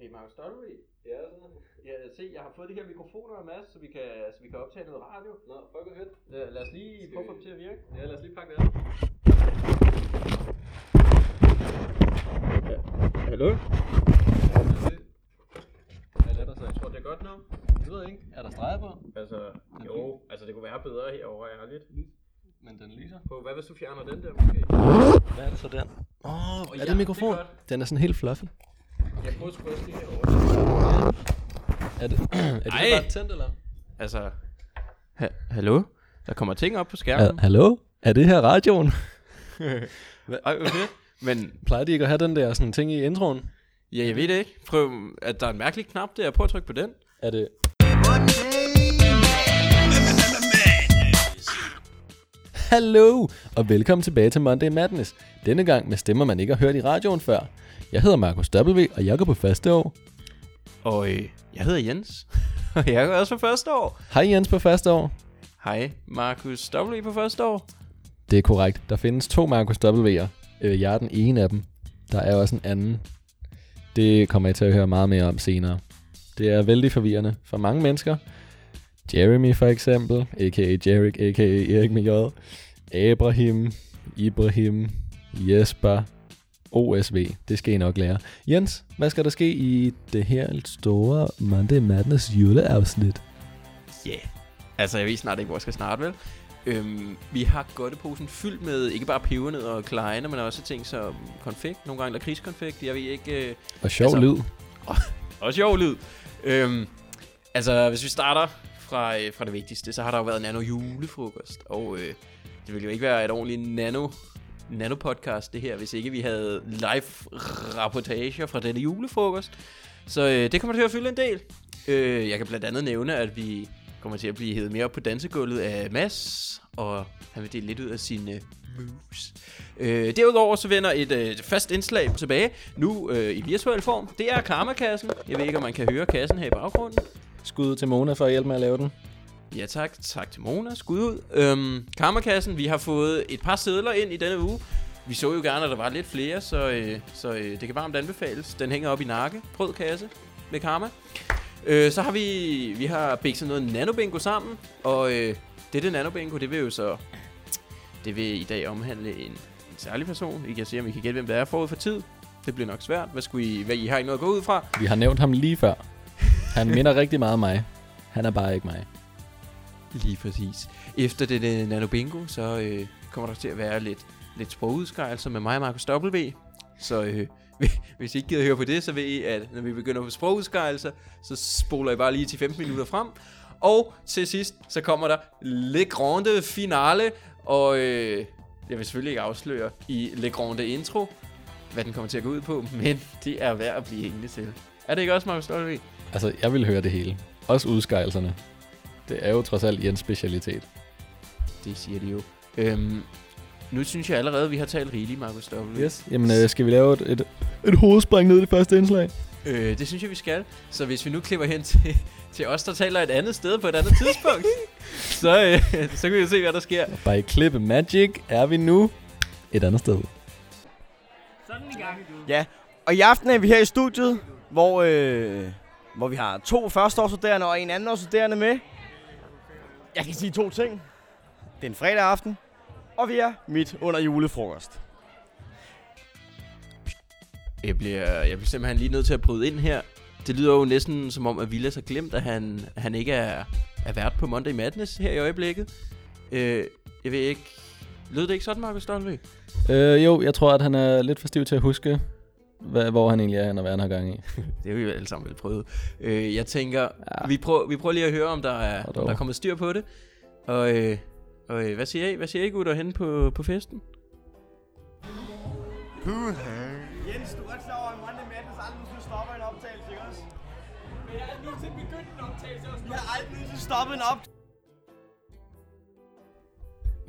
Hey Markus W. Ja, sådan. Ja, se, jeg har fået de her mikrofoner af Mads, så vi kan, så vi kan optage noget radio. Nå, fuck hvor fedt. Ja, lad os lige prøve at få vi- dem til at virke. Ja, lad os lige pakke det op. Hallo? Hvad er der så? Jeg tror, det er godt nu. Jeg ved ikke. Er der streger på? Altså, jo, altså det kunne være bedre herovre, ærligt. Men den lyser. På, hvad hvis du fjerner den der måske? Hvad er det så den? Åh, oh, Åh, er ja, det mikrofon? det er den er sådan helt fluffy. Jeg prøver sgu også lige herovre. Er det, er det Ej. bare tændt, eller? Altså, ha- hallo? Der kommer ting op på skærmen. hallo? Er det her radioen? Ej, fedt. Men Plejer de ikke at have den der sådan ting i introen? ja, jeg ved det ikke. Prøv, at der er en mærkelig knap der. Prøv at trykke på den. Er det... Hallo, og velkommen tilbage til Monday Madness. Denne gang med stemmer, man ikke har hørt i radioen før. Jeg hedder Markus W., og jeg går på første år. Og øh, jeg hedder Jens. Og jeg går også på første år. Hej Jens på første år. Hej, Markus W. på første år. Det er korrekt. Der findes to Markus W'er. Øh, jeg er den ene af dem. Der er også en anden. Det kommer jeg til at høre meget mere om senere. Det er vældig forvirrende for mange mennesker. Jeremy for eksempel, a.k.a. Jarek, a.k.a. Erik med J. Abraham, Ibrahim, Jesper, OSV. Det skal I nok lære. Jens, hvad skal der ske i det her store Monday Madness juleafsnit? Ja. Yeah. Altså, jeg ved snart ikke, hvor jeg skal snart, vel? Øhm, vi har godteposen fyldt med ikke bare pebernødder og kleiner, men også ting som konfekt. Nogle gange lakridskonfekt. Jeg ved ikke... Øh, Og sjov Altså- lyd. også sjov lyd. Øhm, altså, hvis vi starter fra, øh, fra det vigtigste, så har der jo været nano julefrokost. Og øh, det ville jo ikke være et ordentligt nano nanopodcast, det her, hvis ikke vi havde live-rapportager fra denne julefrokost. Så øh, det kommer til at fylde en del. Øh, jeg kan blandt andet nævne, at vi kommer til at blive hævet mere op på dansegulvet af Mads, og han vil dele lidt ud af sine øh, moves. Øh, derudover så vender et øh, fast indslag tilbage, nu øh, i virtuel form. Det er Karmakassen. Jeg ved ikke, om man kan høre kassen her i baggrunden. Skud til Mona for at hjælpe med at lave den. Ja tak, tak til Mona, skud ud. Øhm, Kammerkassen, vi har fået et par sædler ind i denne uge. Vi så jo gerne, at der var lidt flere, så, øh, så øh, det kan varmt anbefales. Den hænger op i nakke, brødkasse med Karma. Øh, så har vi, vi har bikset noget nanobingo sammen, og øh, dette nanobingo, det vil jo så, det vil i dag omhandle en, en særlig person. I kan se, om I kan gætte, hvem det er forud for tid. Det bliver nok svært. Hvad, skulle I, hvad I har ikke noget at gå ud fra? Vi har nævnt ham lige før. Han minder rigtig meget om mig. Han er bare ikke mig. Lige præcis. Efter det, det øh, nanobingo, så øh, kommer der til at være lidt, lidt sprogudskejelser med mig og Markus W. Så øh, hvis I ikke gider høre på det, så ved I, at når vi begynder på sprogudskejelser, så spoler I bare lige til 15 minutter frem. Og til sidst, så kommer der Le Grande Finale, og øh, jeg vil selvfølgelig ikke afsløre i Le Grande Intro, hvad den kommer til at gå ud på, men det er værd at blive hængende til. Er det ikke også, Markus W? Altså, jeg vil høre det hele. Også udskejelserne. Det er jo trods alt Jens specialitet. Det siger de jo. Øhm, nu synes jeg allerede, at vi har talt rigeligt, Markus W. Yes. Jamen, øh, skal vi lave et, et, et hovedspring ned i det første indslag? Øh, det synes jeg, vi skal. Så hvis vi nu klipper hen til, til os, der taler et andet sted på et andet tidspunkt, så, øh, så kan vi jo se, hvad der sker. By Clip Magic er vi nu et andet sted. Ja, og i aften er vi her i studiet, hvor, øh, hvor vi har to førsteårsstuderende og en andenårsstuderende med. Jeg kan sige to ting. Det er en fredag aften, og vi er midt under julefrokost. Jeg bliver, jeg bliver simpelthen lige nødt til at bryde ind her. Det lyder jo næsten som om, at Vilas har glemt, at han, han ikke er, er vært på Monday Madness her i øjeblikket. Øh, jeg ved ikke... Lød det ikke sådan, Markus W? Øh, jo, jeg tror, at han er lidt for stiv til at huske, hvad, hvor han egentlig er, han har gang i. Det har vi jo alle sammen vel prøvet. Øh, jeg tænker, Ja. vi, prøver, vi prøver lige at høre, om der er, om der er kommet styr på det. Og, øh, og øh, hvad siger I? Hvad siger I gutter henne på, på festen? Jens, du er godt klar over, at Monday Madness aldrig nogensinde stopper en optagelse, ikke også? Men jeg har aldrig nogensinde begyndt en optagelse også. Vi har aldrig nogensinde stoppet en optagelse.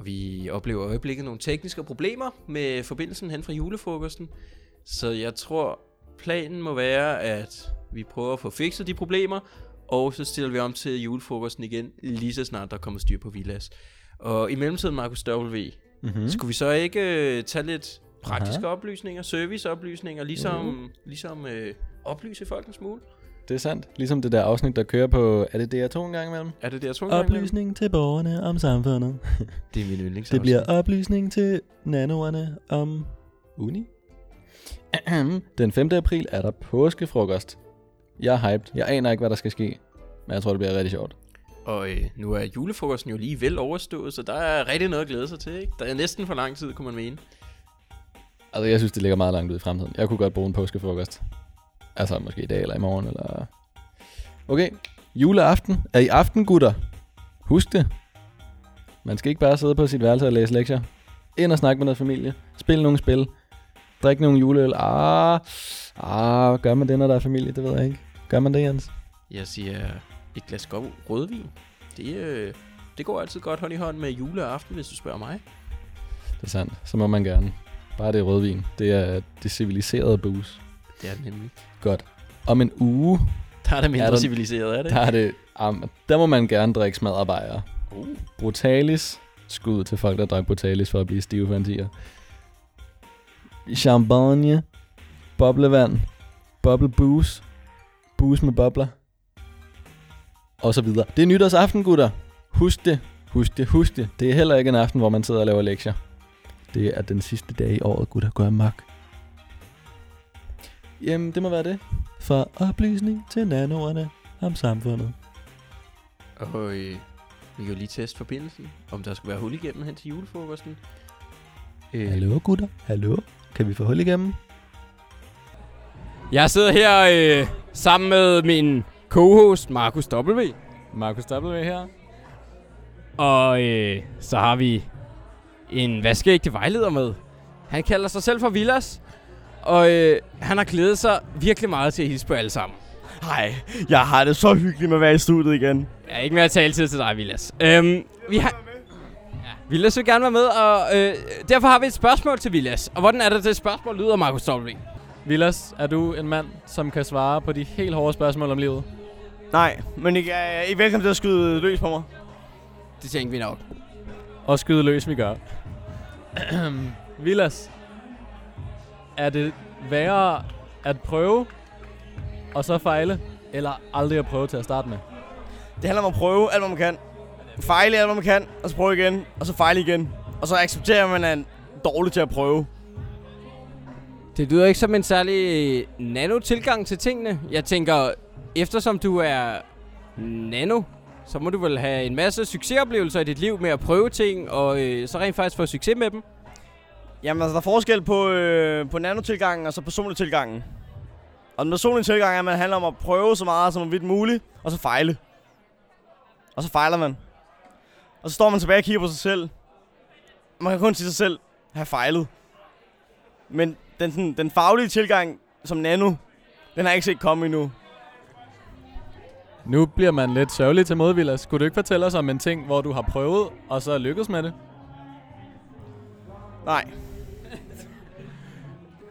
Vi oplever i øjeblikket nogle tekniske problemer med forbindelsen hen fra julefrokosten. Så jeg tror, planen må være, at vi prøver at få fikset de problemer, og så stiller vi om til julefrokosten igen, lige så snart der kommer styr på Villas. Og i mellemtiden, Markus W., Mm-hmm. skulle vi så ikke øh, tage lidt praktiske Aha. oplysninger, serviceoplysninger, ligesom, ligesom øh, oplyse folk en smule. Det er sandt. Ligesom det der afsnit, der kører på... Er det DR2 en gang imellem? Er det det, jeg tror? engang imellem? Oplysning til borgerne om samfundet. Det er min yndlings. Det bliver oplysning til nanoerne om uni. Den 5. april er der påskefrokost. Jeg er hyped. Jeg aner ikke, hvad der skal ske. Men jeg tror, det bliver rigtig sjovt. Og øh, nu er julefrokosten jo lige vel overstået, så der er rigtig noget at glæde sig til, ikke? Der er næsten for lang tid, kunne man mene. Altså, jeg synes, det ligger meget langt ud i fremtiden. Jeg kunne godt bruge en påskefrokost. Altså, måske i dag eller i morgen, eller... Okay, juleaften er i aften, gutter. Husk det. Man skal ikke bare sidde på sit værelse og læse lektier. Ind og snakke med noget familie. Spil nogle spil. Drik nogle juleøl. Ah, ah, gør man det, når der er familie? Det ved jeg ikke. Gør man det, Jens? Jeg siger et glas god rødvin. Det, øh, det går altid godt hånd i hånd med juleaften, hvis du spørger mig. Det er sandt. Så må man gerne. Bare det er rødvin. Det er det civiliserede booze. Det er det nemlig. Godt. Om en uge, Der er det mindre Er der- civiliseret, er det? der er det... Um, der må man gerne drikke smadret bajer. Uh. Brutalis. Skud til folk, der drak Brutalis for at blive stive tiger. Champagne. Boblevand. Bubble booze. Booze med bobler. Og så videre. Det er nytårsaften, gutter. Husk det. Husk det. Husk det. Det er heller ikke en aften, hvor man sidder og laver lektier. Det er den sidste dag i året, gutter. Gør mok. Jamen, det må være det. For oplysning til nanoerne om samfundet. Og øh, vi kan jo lige teste forbindelsen, om der skulle være hul igennem hen til julefrokosten. Øh, Hallo, gutter. Hallo. Kan vi få hul igennem? Jeg sidder her øh, sammen med min co-host, Markus W. Markus W. her. Og øh, så har vi en vaskeægte vejleder med. Han kalder sig selv for Villas. Og øh, han har glædet sig virkelig meget til at hilse på alle sammen. Hej, jeg har det så hyggeligt med at være i studiet igen. Jeg er ikke mere taletid til dig, Villas. Øhm, vi har... Ja, Villas vil gerne være med, og øh, derfor har vi et spørgsmål til Villas. Og hvordan er det, det spørgsmål lyder, Markus W? Vilas, er du en mand, som kan svare på de helt hårde spørgsmål om livet? Nej, men I er, I er velkommen til at skyde løs på mig. Det tænker vi nok. Og skyde løs, vi gør. Vilas, er det værre at prøve, og så fejle, eller aldrig at prøve til at starte med? Det handler om at prøve alt, hvad man kan. Fejle alt, hvad man kan, og så prøve igen, og så fejle igen. Og så accepterer man, at man er dårlig til at prøve. Det lyder ikke som en særlig nano-tilgang til tingene. Jeg tænker, eftersom du er nano, så må du vel have en masse succesoplevelser i dit liv med at prøve ting, og øh, så rent faktisk få succes med dem. Jamen, altså, der er forskel på, øh, på nanotilgangen og så personlig tilgangen. Og den personlige tilgang er, at man handler om at prøve så meget som vidt muligt, og så fejle. Og så fejler man. Og så står man tilbage og kigger på sig selv. Man kan kun sige sig selv, have fejlet. Men den, sådan, den faglige tilgang som nano, den har jeg ikke set komme endnu. Nu bliver man lidt sørgelig til mod, Vilas. Kunne du ikke fortælle os om en ting, hvor du har prøvet, og så lykkedes med det? Nej.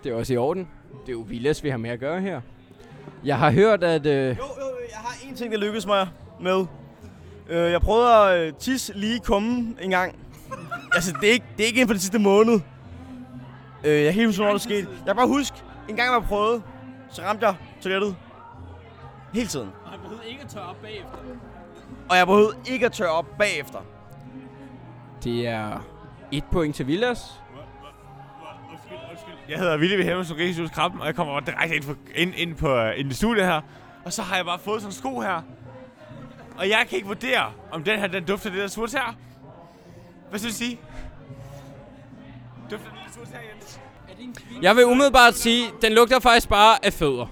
Det er også i orden. Det er jo Villas, vi har med at gøre her. Jeg har hørt, at... Øh, Jo, jo, jeg har en ting, der lykkedes mig med. Øh, jeg prøvede at øh, tisse lige kummen en gang. altså, det er ikke, det er ikke inden for den sidste måned. Øh, jeg kan ikke huske, hvornår det skete. Jeg kan bare huske, en gang jeg prøvede, så ramte jeg toilettet. Hele tiden. Og han behøvede ikke at tørre op bagefter. Og jeg behøvede ikke at tørre op bagefter. Det er et point til Villas. Jeg hedder Ville Vilhelm Sogesius Krabben, og jeg kommer direkte ind, for, ind, ind på uh, ind i studiet her. Og så har jeg bare fået sådan en sko her. Og jeg kan ikke vurdere, om den her den dufter det der surt her. Hvad synes I? Dufter det lidt surt her, Jens? Jeg vil umiddelbart sige, den lugter faktisk bare af fødder.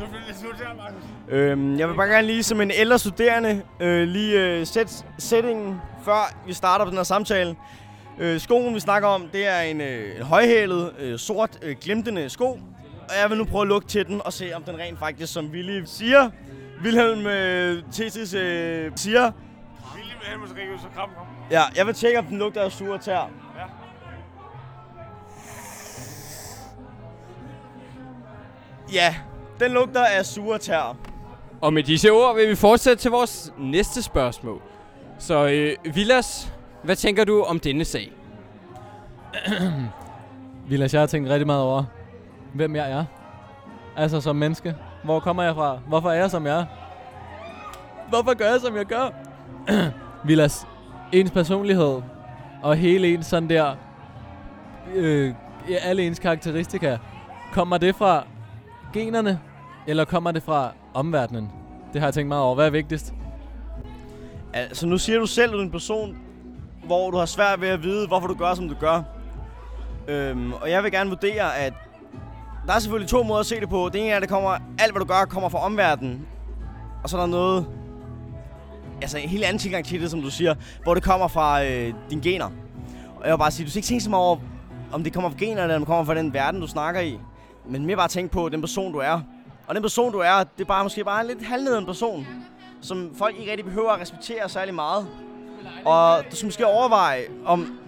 Dufter det lidt surt her, Markus? Øhm, jeg vil bare gerne lige som en ældre studerende øh, lige øh, sætte sætningen, før vi starter på den her samtale. Øh, skoen, vi snakker om, det er en, øh, en højhælet, øh, sort, øh, glimtende sko. Og jeg vil nu prøve at lugte til den og se, om den rent faktisk, som Willy siger, Wilhelm øh, Thesis øh, siger. Vilhelm Sogesius Krabben, kom. Ja, jeg vil tjekke, om den lugter af sure tær. Ja. Ja, den lugter af sure tær. Og med disse ord vil vi fortsætte til vores næste spørgsmål. Så øh, Villas, hvad tænker du om denne sag? Vilas, jeg har tænkt rigtig meget over, hvem jeg er. Altså som menneske. Hvor kommer jeg fra? Hvorfor er jeg, som jeg er? Hvorfor gør jeg, som jeg gør? Vilas, ens personlighed og hele ens sådan der... Øh, alle ens karakteristika. Kommer det fra generne, eller kommer det fra omverdenen? Det har jeg tænkt meget over. Hvad er vigtigst? Altså, nu siger du selv, at du er en person, hvor du har svært ved at vide, hvorfor du gør, som du gør. Øhm, og jeg vil gerne vurdere, at der er selvfølgelig to måder at se det på. Det ene er, at det kommer, alt, hvad du gør, kommer fra omverdenen. Og så er der noget, altså en helt anden tilgang til det, som du siger, hvor det kommer fra øh, dine gener. Og jeg vil bare sige, du skal ikke tænke så meget over, om det kommer fra generne, eller om det kommer fra den verden, du snakker i. Men mere bare tænke på den person, du er. Og den person, du er, det er bare måske bare en lidt halvneden person, som folk ikke rigtig behøver at respektere særlig meget. Og du skal måske overveje, om,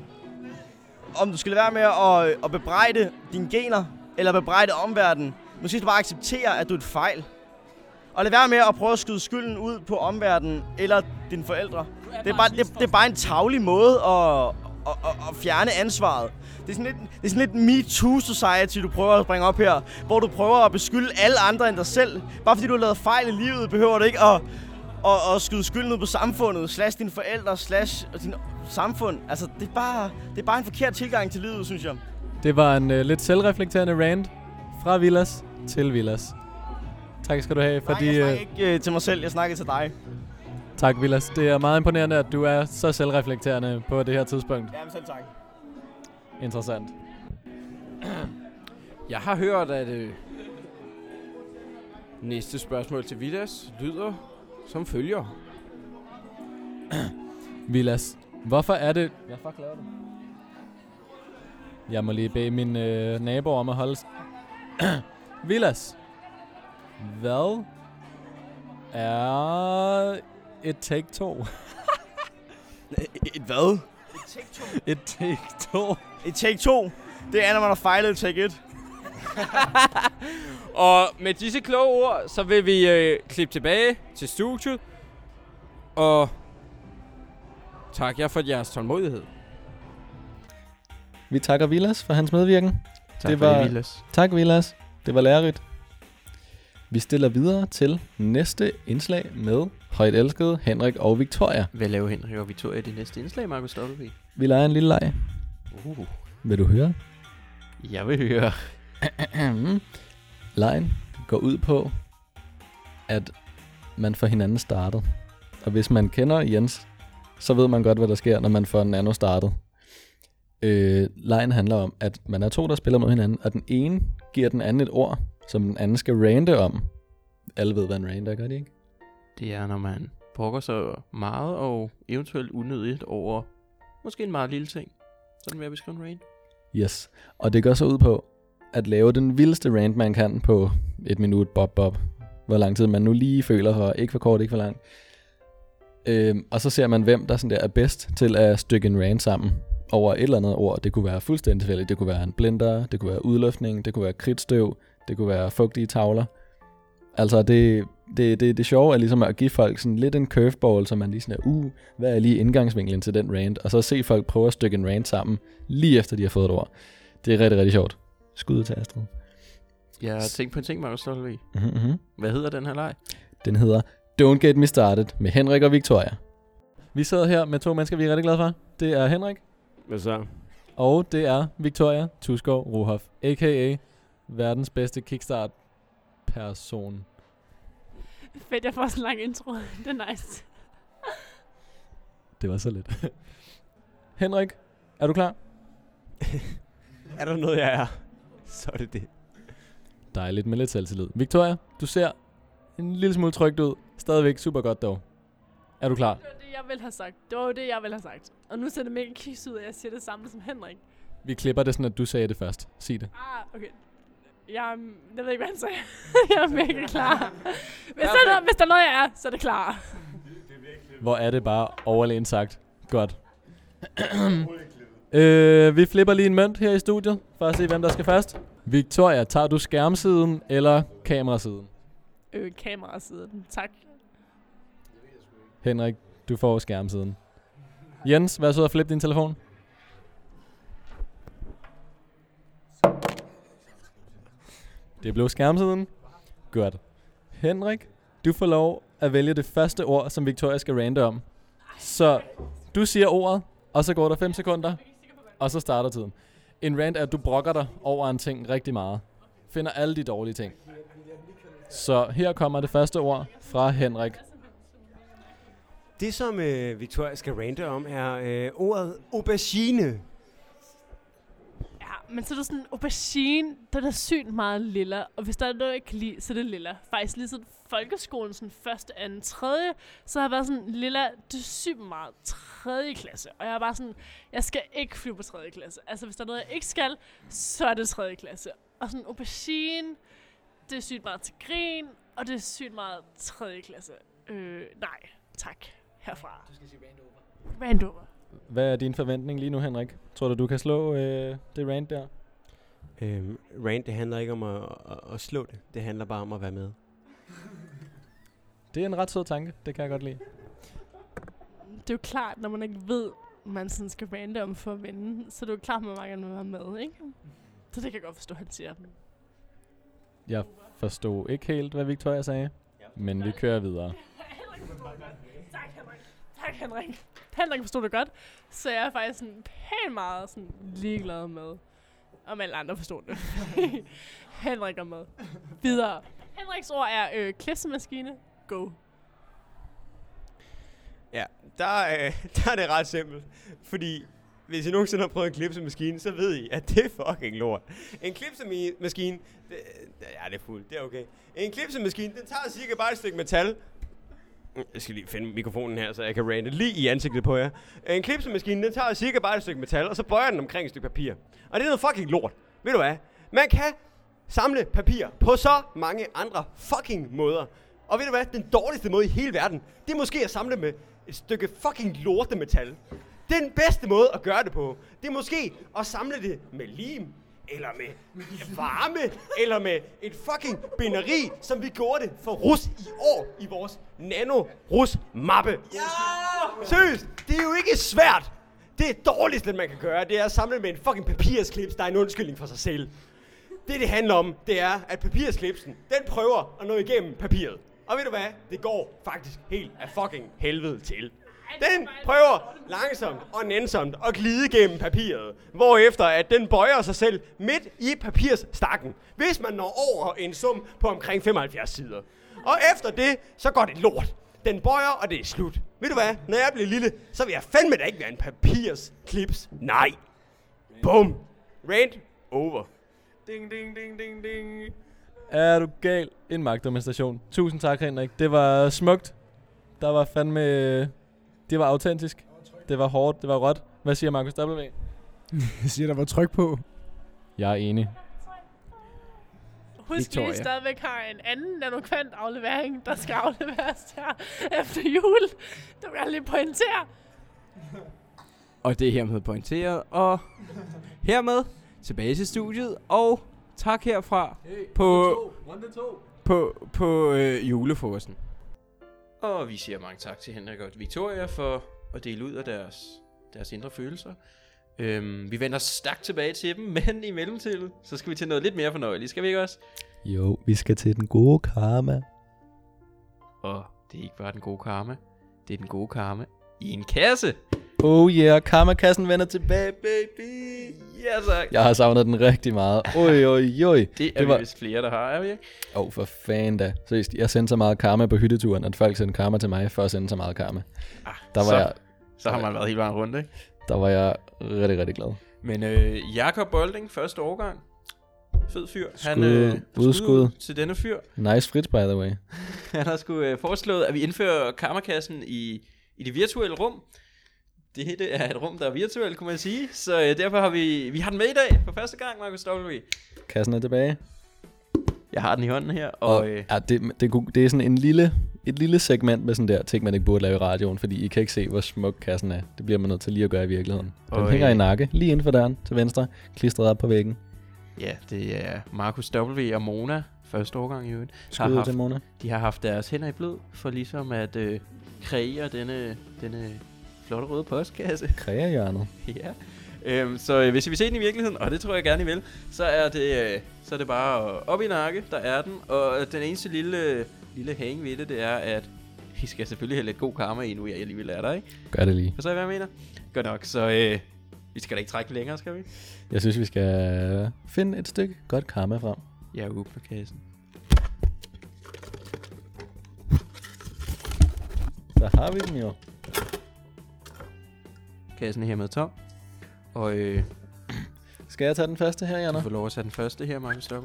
om du skal lade være med at, øh, at bebrejde dine gener, eller bebrejde omverdenen. Måske skal du bare acceptere, at du er et fejl. Og lad være med at prøve at skyde skylden ud på omverdenen eller dine forældre. Det er bare, det, det er bare en tavlig måde at, at, at, at fjerne ansvaret. Det er sådan lidt, det er sådan lidt Me Too Society, du prøver at bringe op her. Hvor du prøver at beskylde alle andre end dig selv. Bare fordi du har lavet fejl i livet, behøver du ikke at, at, at skyde skylden ud på samfundet. Slash dine forældre, slash din samfund. Altså, det er, bare, det er bare en forkert tilgang til livet, synes jeg. Det var en øh, lidt selvreflekterende rant fra Villas til Villas. Tak skal du have, Fordi, fordi... Nej, jeg Øh, snakker ikke øh, til mig selv, jeg snakker til dig. tak, Villas. Det er meget imponerende, at du er så selvreflekterende på det her tidspunkt. Jamen selv tak. Interessant. Jeg har hørt, at øh, næste spørgsmål til Vidas lyder som følger. Villas, hvorfor er det... Hvad fuck laver du? Jeg må lige bede min øh, nabo om at holde... Villas, hvad er et take to? Et hvad? et take to? Et take 2. Det er, når man har fejlet et take 1. Og med disse kloge ord, så vil vi øh, klippe tilbage til studiet. Og tak jer for jeres tålmodighed. Vi takker Villas for hans medvirken. Tak Det for var- det, Vilas. Tak, Vilas. Det var lærerigt. Vi stiller videre til næste indslag med højt elskede Henrik og Victoria. Hvad laver Henrik og Victoria i det næste indslag, Markus W? Vi leger en lille leg. Uh, Vil du høre? jeg vil høre. Lejen går ud på, at man får hinanden startet. Og hvis man kender Jens, så ved man godt, hvad der sker, når man får en anden startet. Øh, lejen handler om, at man er to, der spiller mod hinanden, og den ene giver den anden et ord, som den anden skal rante om. Alle ved, hvad en rant er, gør de ikke? Det er, når man brokker sig meget og eventuelt unødigt over måske en meget lille ting. Sådan vil jeg beskrive en rain. Yes. Og det går så ud på at lave den vildeste rant, man kan på et minut, bob, bob. Hvor lang tid man nu lige føler for. Ikke for kort, ikke for langt. Øhm, og så ser man, hvem der sådan der er bedst til at stykke en rant sammen over et eller andet ord. Det kunne være fuldstændig tilfældigt. Det kunne være en blender, det kunne være udluftning, det kunne være kridtstøv, det kunne være fugtige tavler. Altså det, det, det, det sjove er ligesom at give folk sådan lidt en curveball, så man lige sådan er, uh, hvad er lige indgangsvinklen til den rant? Og så se folk prøve at stykke en rant sammen, lige efter de har fået et ord. Det er rigtig, rigtig sjovt. Skud til Astrid. Jeg har tænkt på en ting, Markus W. Mm-hmm. Hvad hedder den her leg? Den hedder Don't Get Me Started med Henrik og Victoria. Vi sidder her med to mennesker, vi er rigtig glade for. Det er Henrik, Hvad så? og det er Victoria Tuskov Rohoff, a.k.a. verdens bedste kickstart-person. Fedt, jeg får en lang intro. Det er nice. Det var så lidt. Henrik, er du klar? Er der noget, jeg er? Så er det det. Dejligt med lidt selvtillid. Victoria, du ser en lille smule trygt ud. Stadigvæk super godt dog. Er du klar? Det, jeg ville have sagt. Det var jo det, jeg ville have sagt. Og nu ser det mega kiks ud, at jeg siger det samme som Henrik. Vi klipper det sådan, at du sagde det først. Sig det. Ah, okay. Jeg, jeg ved ikke, hvad han sagde. jeg er mega klar. Hvis der, er noget, hvis der er noget, jeg er, så er det klar. Hvor er det bare overlænt sagt. Godt. øh, vi flipper lige en mønt her i studiet, for at se, hvem der skal først. Victoria, tager du skærmsiden eller kamerasiden? Øh, kamerasiden. Tak. Henrik, du får skærmsiden. Jens, vær så og flip din telefon. Det blev skærmsiden. Godt. Henrik, du får lov at vælge det første ord, som Victoria skal rante om. Så du siger ordet, og så går der 5 sekunder, og så starter tiden. En rant er, at du brokker dig over en ting rigtig meget. Finder alle de dårlige ting. Så her kommer det første ord fra Henrik. Det, som øh, Victoria skal rante om, er øh, ordet aubergine. Ja, men så er der sådan, aubergine, den er sygt meget lilla. Og hvis der er noget, jeg kan lide, så er det lilla. Faktisk lige siden folkeskolen, sådan første, anden, tredje, så har jeg været sådan, lilla, det er sygt meget tredje klasse. Og jeg er bare sådan, jeg skal ikke flyve på tredje klasse. Altså, hvis der er noget, jeg ikke skal, så er det tredje klasse. Og sådan, aubergine, det er sygt meget til grin, og det er sygt meget tredje klasse. Øh, nej, tak. Herfra. Du skal sige Randover. Randover. Hvad er din forventning lige nu, Henrik? Tror du, du kan slå øh, det rant der? Øhm, rant, det handler ikke om at, at, at slå det. Det handler bare om at være med. Det er en ret sød tanke. Det kan jeg godt lide. Det er jo klart, når man ikke ved, man sådan skal rande om for at vinde, så er det jo klart, at man meget gerne vil være med, ikke? Så det kan jeg godt forstå, at han siger. Jeg forstod ikke helt, hvad Victoria sagde, men vi kører videre. Tak, Henrik. Henrik. Forstod det godt, så jeg er faktisk sådan pænt meget sådan ligeglad med, om alle andre forstod det. Henrik er med. Videre. Henriks ord er øh, klipsemaskine. Go. Ja, der, øh, der er det ret simpelt. Fordi hvis I nogensinde har prøvet en klipsemaskine, så ved I, at det er fucking lort. En klipsemaskine, det, ja, det er fuldt, det er okay. En klipsemaskine, den tager cirka bare et stykke metal. Jeg skal lige finde mikrofonen her, så jeg kan rante lige i ansigtet på jer. En klipsemaskine, den tager cirka bare et stykke metal, og så bøjer den omkring et stykke papir. Og det er noget fucking lort. Ved du hvad? Man kan samle papir på så mange andre fucking måder. Og ved du hvad? Den dårligste måde i hele verden, det er måske at samle med et stykke fucking lortemetal. Den bedste måde at gøre det på, det er måske at samle det med lim, eller med varme, eller med et fucking binderi, som vi gjorde det for rus i år i vores nano-rus-mappe. Ja! Seriøst, det er jo ikke svært. Det dårligste, man kan gøre, det er at samle med en fucking papirsklips, der er en undskyldning for sig selv. Det, det handler om, det er, at papirsklipsen, den prøver at nå igennem papiret. Og ved du hvad? Det går faktisk helt af fucking helvede til. Den prøver langsomt og nænsomt at glide gennem papiret, hvorefter at den bøjer sig selv midt i papirsstakken, hvis man når over en sum på omkring 75 sider. Og efter det, så går det lort. Den bøjer, og det er slut. Ved du hvad? Når jeg bliver lille, så vil jeg fandme da ikke være en papirsklips. Nej. Bum. Rant over. Ding, ding, ding, ding, ding. Er du gal? En magtdemonstration. Tusind tak, Henrik. Det var smukt. Der var fandme... Det var autentisk. Det var hårdt. Det var råt. Hvad siger Markus W? Jeg siger, der var tryk på. Jeg er enig. Husk, Victoria. vi stadigvæk har en anden nanokvant aflevering, der skal afleveres her efter jul. Det vil jeg lige pointere. Og det er hermed pointeret. Og hermed tilbage til studiet. Og tak herfra på, på, på øh, julefrokosten. Og vi siger mange tak til Henrik og Victoria for at dele ud af deres, deres indre følelser. Øhm, vi vender stærkt tilbage til dem, men i mellemtiden, så skal vi til noget lidt mere fornøjeligt, skal vi ikke også? Jo, vi skal til den gode karma. Og det er ikke bare den gode karma, det er den gode karma i en kasse. Oh yeah, karmakassen vender tilbage, baby. Ja, tak. Jeg har savnet den rigtig meget. Oj, oj, oj. Det er Det var- vi vist flere, der har, er vi ikke? Åh, oh, for fanden da. Seriøst, jeg sendte så meget karma på hytteturen, at folk sendte karma til mig for at sende så meget karma. Ah, Der var, så, jeg, så har man været helt vejen rundt, ikke? der var jeg rigtig, rigtig glad. Men øh, Jakob Bolding, første årgang. Fed fyr. Han, Skud. øh, Udskud. til denne fyr. Nice frit, by the way. Han har sgu øh, foreslået, at vi indfører karmakassen i, i det virtuelle rum. Det her det er et rum, der er virtuelt, kunne man sige. Så øh, derfor har vi, vi har den med i dag for første gang, Markus W. Kassen er tilbage. Jeg har den i hånden her, og, Og øh, ja, det, det, det er sådan en lille, et lille segment med sådan der ting, man ikke burde lave i radioen, fordi I kan ikke se, hvor smuk kassen er. Det bliver man nødt til lige at gøre i virkeligheden. Den Og, hænger øh, i nakke, lige inden for døren til venstre, klistret op på væggen. ja, det er Markus W. og Mona, første årgang i øvrigt. Skud ud haft, til Mona. de har haft deres hænder i blød, for ligesom at øh, kreere denne, denne flotte røde postkasse. Kreahjørnet. ja. Øhm, så øh, hvis I vil se den i virkeligheden, og det tror jeg gerne, I vil, så er det, øh, så er det bare op i nakke, der er den. Og øh, den eneste lille, lille hang ved det, det er, at I skal selvfølgelig have lidt god karma i, nu jeg alligevel er der, ikke? Gør det lige. Forstår I, hvad jeg mener? Godt nok, så øh, vi skal da ikke trække længere, skal vi? Jeg synes, vi skal finde et stykke godt karma frem. Jeg åbner kassen. Der har vi den jo. Kassen er hermed tom. Og øh, Skal jeg tage den første her, du Janner? får lov at tage den første her, Markus W.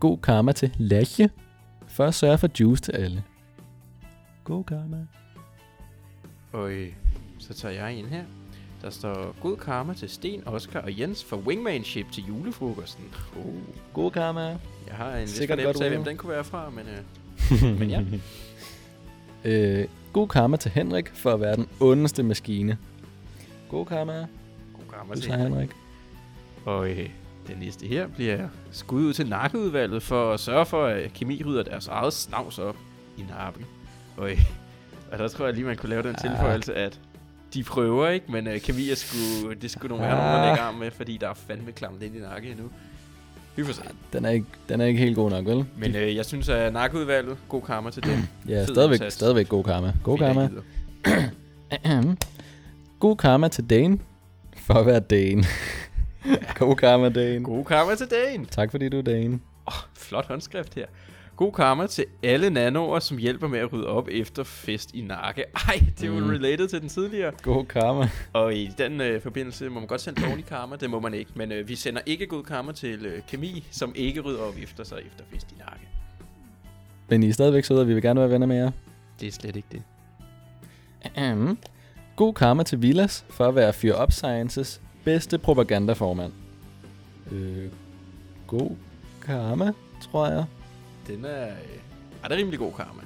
God karma til Lache. Først sørg for juice til alle. God karma. Og øh, så tager jeg en her. Der står god karma til Sten, Oscar og Jens for wingmanship til julefrokosten. Oh. God karma. Jeg har en Sikkert fornemmelse af, hvem den kunne være fra, men, øh, men ja. øh, god karma til Henrik for at være den ondeste maskine. God karma. God karma til tager Henrik. Og øh, den næste her bliver skud ud til nakkeudvalget for at sørge for, at kemi rydder deres eget snavs op i nakken. Og, øh, og der tror jeg lige, man kunne lave den Ah. tilføjelse, at de prøver ikke, men øh, kemi er sgu, det skulle nogle være Ah. nogen, der lægger arm med, fordi der er fandme klamt ind i nakke endnu. Vi får se. Den er ikke, den er ikke helt god nok, vel? Men øh, jeg synes, at nakkeudvalget, god karma til dem. Ja, fed stadigvæk, stadigvæk god karma. God karma. god karma til Dane. For at være Dane. god karma, Dane. God karma til dagen. Tak fordi du er Dane. Flot håndskrift her. God karma til alle nanoer, som hjælper med at rydde op efter fest i nakke. Ej, det er jo Mm. related til den tidligere. God karma. Og i den øh, forbindelse må man godt sende dårlig karma, det må man ikke. Men øh, vi sender ikke god karma til øh, kemi, som ikke rydder op efter sig efter fest i nakke. Men I er stadigvæk søde, og vi vil gerne være venner med jer. Det er slet ikke det. Ahem. God karma til Villas for at være Fyr Up Sciences bedste propagandaformand. Øh, god karma, tror jeg. Den er... Øh, er det rimelig god karma?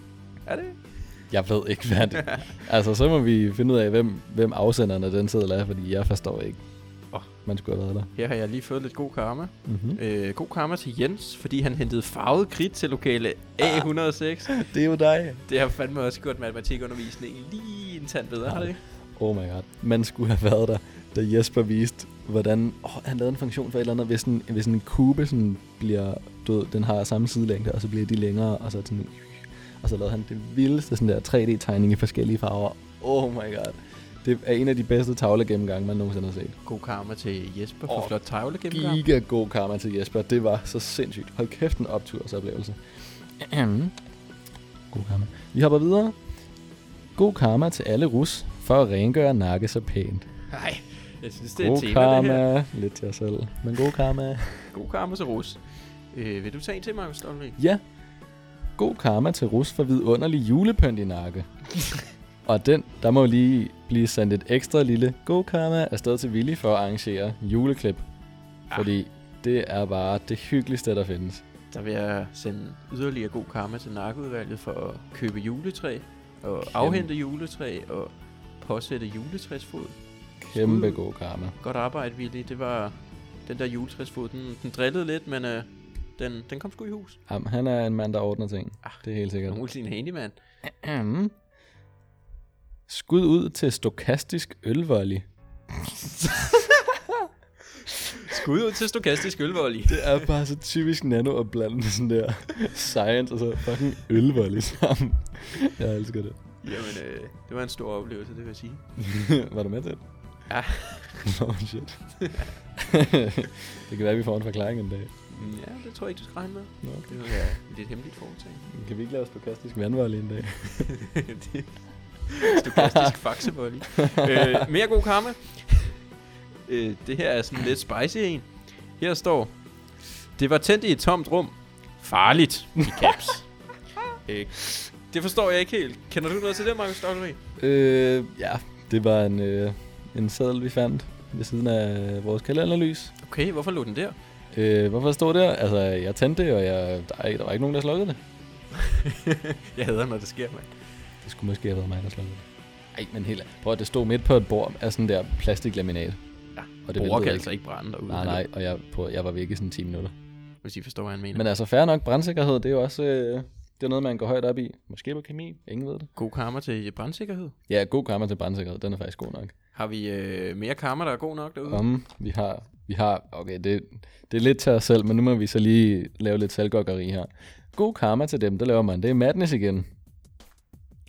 Er det? Jeg ved ikke, hvad det Altså, så må vi finde ud af, hvem, hvem afsenderen af den seddel er, fordi jeg forstår ikke. Åh. Man skulle have været der. Her har jeg lige fået lidt god karma. Mm-hmm. Øh, god karma til Jens, fordi han hentede farvet kridt til lokale A106. Det er jo dig. Det har fandme også gjort matematikundervisningen lige en tand bedre, har det ikke? Oh my god. Man skulle have været der, da Jesper viste, hvordan... Åh, oh, han lavede en funktion for et eller andet, hvis en, hvis en kube sådan bliver... Du ved, den har samme sidelængde, og så bliver de længere, og så sådan... Og så lavede han det vildeste sådan der 3D-tegning i forskellige farver. Oh my god. Det er en af de bedste tavle gennemgange, man nogensinde har set. God karma til Jesper for Åh, flot tavle gennemgang. Giga god karma til Jesper. Det var så sindssygt. Hold kæft en optursoplevelse. god karma. Vi hopper videre. God karma til alle rus for at rengøre nakke så pænt. Nej, jeg synes, det er God tema, det her. karma. Lidt til jer selv. Men god karma. God karma til Rus. Øh, vil du tage en til, Markus W? Ja. God karma til rus for vidunderlig julepynt i nakke. Og den, der må lige blive sendt et ekstra lille god karma afsted til Willy for at arrangere juleklip. Ah. Fordi det er bare det hyggeligste, der findes. Der vil jeg sende yderligere god karma til narkoudvalget for at købe juletræ, og afhente juletræ, og påsætte juletræsfod. Kæmpe Skud. god karma. Godt arbejde, Willy. Det var den der juletræsfod, den, den drillede lidt, men øh, den, den kom sgu i hus. Jamen, han er en mand, der ordner ting. Ah, Det er helt sikkert. Nogle sin handyman. Skud ud til stokastisk ølvolley. Skud ud til stokastisk ølvolley. Det er bare så typisk nano at blande sådan der science og så fucking ølvolley sammen. Jeg elsker det. Jamen, øh, det var en stor oplevelse, det vil jeg sige. Var du med til det? Ja. oh shit. det kan være, at vi får en forklaring en dag. Ja, det tror jeg ikke, du skal regne med. Nå, okay. Det ja, lidt hemmeligt foretagende. Kan vi ikke lave stokastisk vandvolley en dag? det stokastisk faxevolley. øh, mere god karma. øh, det her er sådan lidt spicy en. Her står, det var tændt i et tomt rum. Farligt i caps. øh, det forstår jeg ikke helt. Kender du noget til det, Markus Dollery? Øh, ja. Det var en, øh, en seddel, vi fandt ved siden af vores kalenderlys. Okay, hvorfor lå den der? Øh, hvorfor stod der? Altså, jeg tændte det, og jeg, der, er- der var ikke nogen, der slukkede det. jeg hader, når det sker, mand. Det skulle måske have været mig, der slukkede det. Ej, men helt Prøv at det stod midt på et bord af sådan der plastiklaminat. Ja, og det væltede kan altså ikke brænde derude. Nej, nej, og jeg, på, jeg var væk i sådan 10 minutter. Hvis I forstår, hvad han mener. Men altså, fair nok, brandsikkerhed, det er jo også, øh, Det er noget, man går højt op i. Måske på kemi, ingen ved det. God karma til brandsikkerhed. Ja, god karma til brandsikkerhed, den er faktisk god nok. Har vi øh, mere karma, der er god nok derude? Om vi har, vi har, okay, det, det er lidt til os selv, men nu må vi så lige lave lidt selvgokkeri her. God karma til dem, der laver man. Det er madness igen.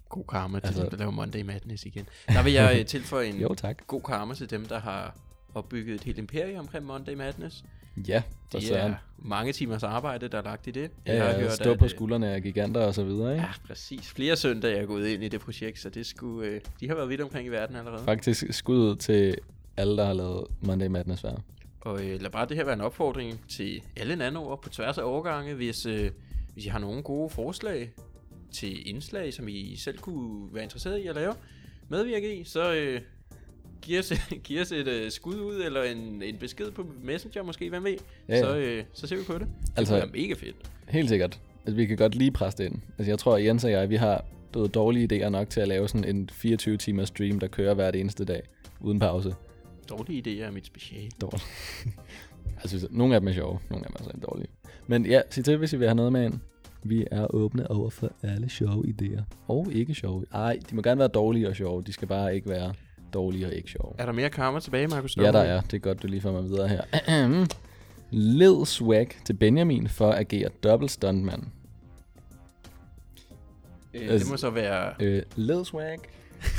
God karma til Altså- dem, der laver Monday Madness igen. Der vil jeg øh, tilføje en Jo, tak. god karma til dem, der har opbygget et helt imperium omkring Monday Madness. Ja, for Det søren. er mange timers arbejde, der er lagt i det. Ja, Jeg har ja, hørt, stå at, på øh, skuldrene af giganter og så videre, ikke? Ja, præcis. Flere søndage er gået ind i det projekt, så det skulle, øh, de har været vidt omkring i verden allerede. Faktisk skud ud til alle, der har lavet Monday Madness være. Og øh, lad bare det her være en opfordring til alle nanoer på tværs af overgange, hvis, øh, hvis I har nogle gode forslag til indslag, som I selv kunne være interesseret i at lave, medvirke i, så øh, giv, os, giv os et øh, skud ud, eller en, en besked på Messenger måske, hvem ved, Ja, ja. så, øh, så ser vi på det. Det Altså- altså, være mega fedt. Helt sikkert. Altså, vi kan godt lige presse det ind. Altså, jeg tror, at Jens og jeg, vi har ved, dårlige idéer nok til at lave sådan en 24-timers stream, der kører hver eneste dag, uden pause. Dårlige idéer er mit speciale. Dårligt. altså, nogle af dem er sjove, nogle af dem er så dårlige. Men ja, sig til, hvis I vil have noget med ind. Vi er åbne over for alle sjove idéer. Og ikke sjove. Ej, de må gerne være dårlige og sjove. De skal bare ikke være dårlige og ikke sjove. Er der mere karma tilbage, Markus? Ja, der er. Det er godt, du lige får mig videre her. Led swag til Benjamin for at agere dobbelt stuntmand. Øh, det Altså- må så være, Øh, led swag.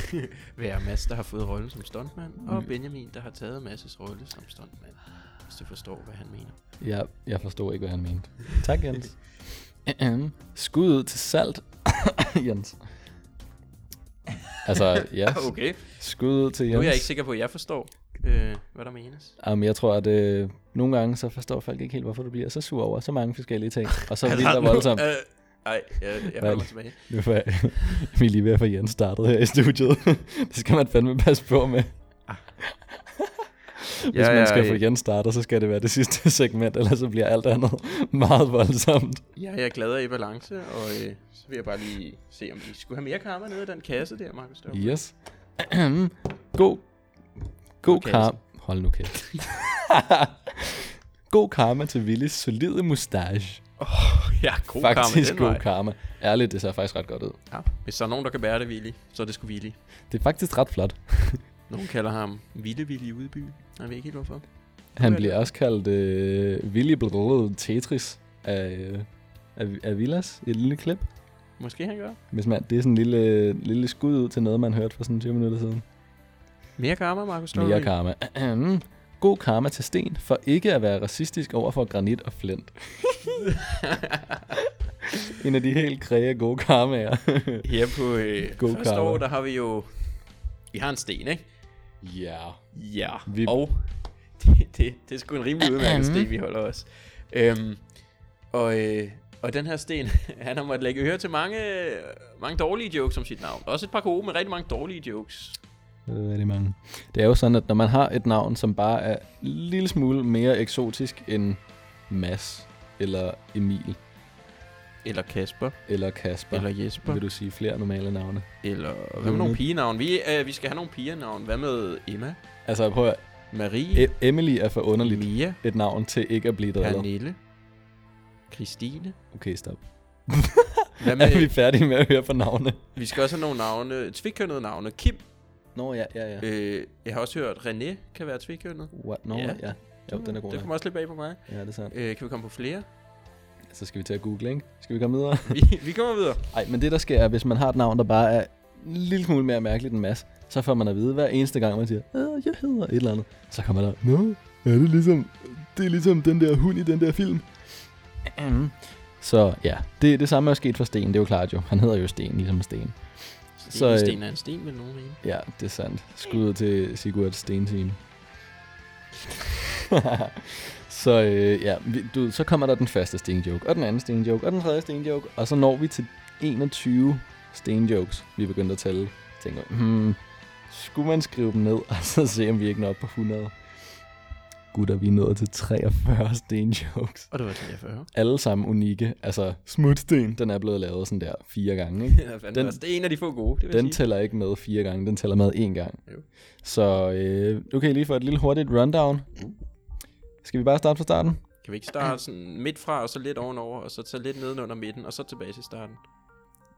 være Mads, der har fået rollen som stuntmand, og Mm. Benjamin, der har taget Mads' rolle som stuntmand. Hvis du forstår, hvad han mener. Jeg, jeg forstod ikke, hvad han mente. Tak, Jens. Skud ud til salt. Jens. Altså, ja. Okay. Skud ud til Jens. Nu er jeg ikke sikker på, at jeg forstår, øh, hvad der menes. Jamen, jeg tror, at øh, nogle gange så forstår folk ikke helt, hvorfor du bliver så sur over så mange forskellige ting. Og så vildt og voldsomt. Øh, ej, jeg, jeg holder tilbage. Nu er vi er lige ved at få Jens startet her i studiet. det skal man fandme passe på med. Hvis Ja, man ja, skal få ja. Jens startet, så skal det være det sidste segment, ellers så bliver alt andet meget voldsomt. Ja, jeg er glad i balance, og øh, så vil jeg bare lige se, om vi skulle have mere karma nede i den kasse der, Markus. Staup. Yes. God, god karma. Hold nu kæft. god karma til Willis solide mustache. Ja, god Faktisk karma den god vej. karma. Ærligt, det ser faktisk ret godt ud. Ja, hvis der er nogen, der kan bære det, Willy, så er det sgu Willy. Det er faktisk ret flot. Nogen kalder ham Ville Willy byen. Jeg ved ikke helt hvorfor. Han er bliver også kaldt øh, Willy Tetris af, øh, af, af Villas i et lille klip. Måske han gør. Hvis man, det er sådan en lille, lille skud ud til noget, man hørte for sådan 20 minutter siden. Mere karma, Markus. Staup. Mere karma. God karma til Sten for ikke at være racistisk over for granit og flint. en af de helt kræge gode karmaer. Her på øh, God første karma. år, der har vi jo... Vi har en sten, ikke? Ja. Ja, vi... og det, det, det er sgu en rimelig udmærket sten, vi holder os. Øhm, og, øh, og den her sten, han har måttet lægge øre til mange, mange dårlige jokes om sit navn. Også et par gode, men rigtig mange dårlige jokes. Det er mange. Det er jo sådan, at når man har et navn, som bare er en lille smule mere eksotisk end Mads, eller Emil, Eller Kasper, eller Kasper, eller Jesper, vil du sige flere normale navne? eller hvad med Lone. nogle pigenavn? Vi, øh, vi skal have nogle pigenavn. Hvad med Emma, Altså prøv at, Marie, e- Emily er for underligt Mia, et navn til ikke at blive drillet. Pernille, Christine. Okay, stop. Hvad Er vi med, færdige med at høre på navne? vi skal også have nogle navne, tvikkønnede navne. Kim, Nå, ja, ja, ja. øh, jeg har også hørt, René kan være tvikkønnet. What? Nå, Ja. ja. ja. Jo, den er god. Det nok. kommer også lidt bag på mig. Ja, det er sandt. Øh, kan vi komme på flere? Så skal vi til at google, ikke? Skal vi komme videre? vi, vi kommer videre. Nej, men det der sker er, hvis man har et navn, der bare er en lille smule mere mærkeligt end Mads, så får man at vide hver eneste gang, man siger, øh, jeg hedder et eller andet. Så kommer der, nå, er det ligesom, det er ligesom den der hund i den der film. Så ja, det, det samme er sket for Sten, det er jo klart jo. Han hedder jo Sten, ligesom Sten. Så, Så, øh, sten er en sten, vil nogen mene. Ja, det er sandt. Skud ud til Sigurd Stenteam. så øh, ja, vi, du, så kommer der den første stenjoke, og den anden stenjoke, og den tredje stenjoke, og så når vi til 21 stenjokes, vi er begyndt at tælle. Tænker, hmm, skulle man skrive dem ned, og så se, om vi ikke når op på 100? Gutter, vi er nået til 43 stenjokes. Og det var 43. Alle sammen unikke. Altså, smutsten, den er blevet lavet sådan der fire gange, ikke? Ja, Den- den, det er en af de få gode, det vil Den sige. tæller ikke med fire gange, den tæller med én gang. Jo. Så øh, kan lige få et lille hurtigt rundown. Skal vi bare starte fra starten? Kan vi ikke starte sådan midt fra, og så lidt ovenover, og så tage lidt nedenunder midten, og så tilbage til starten?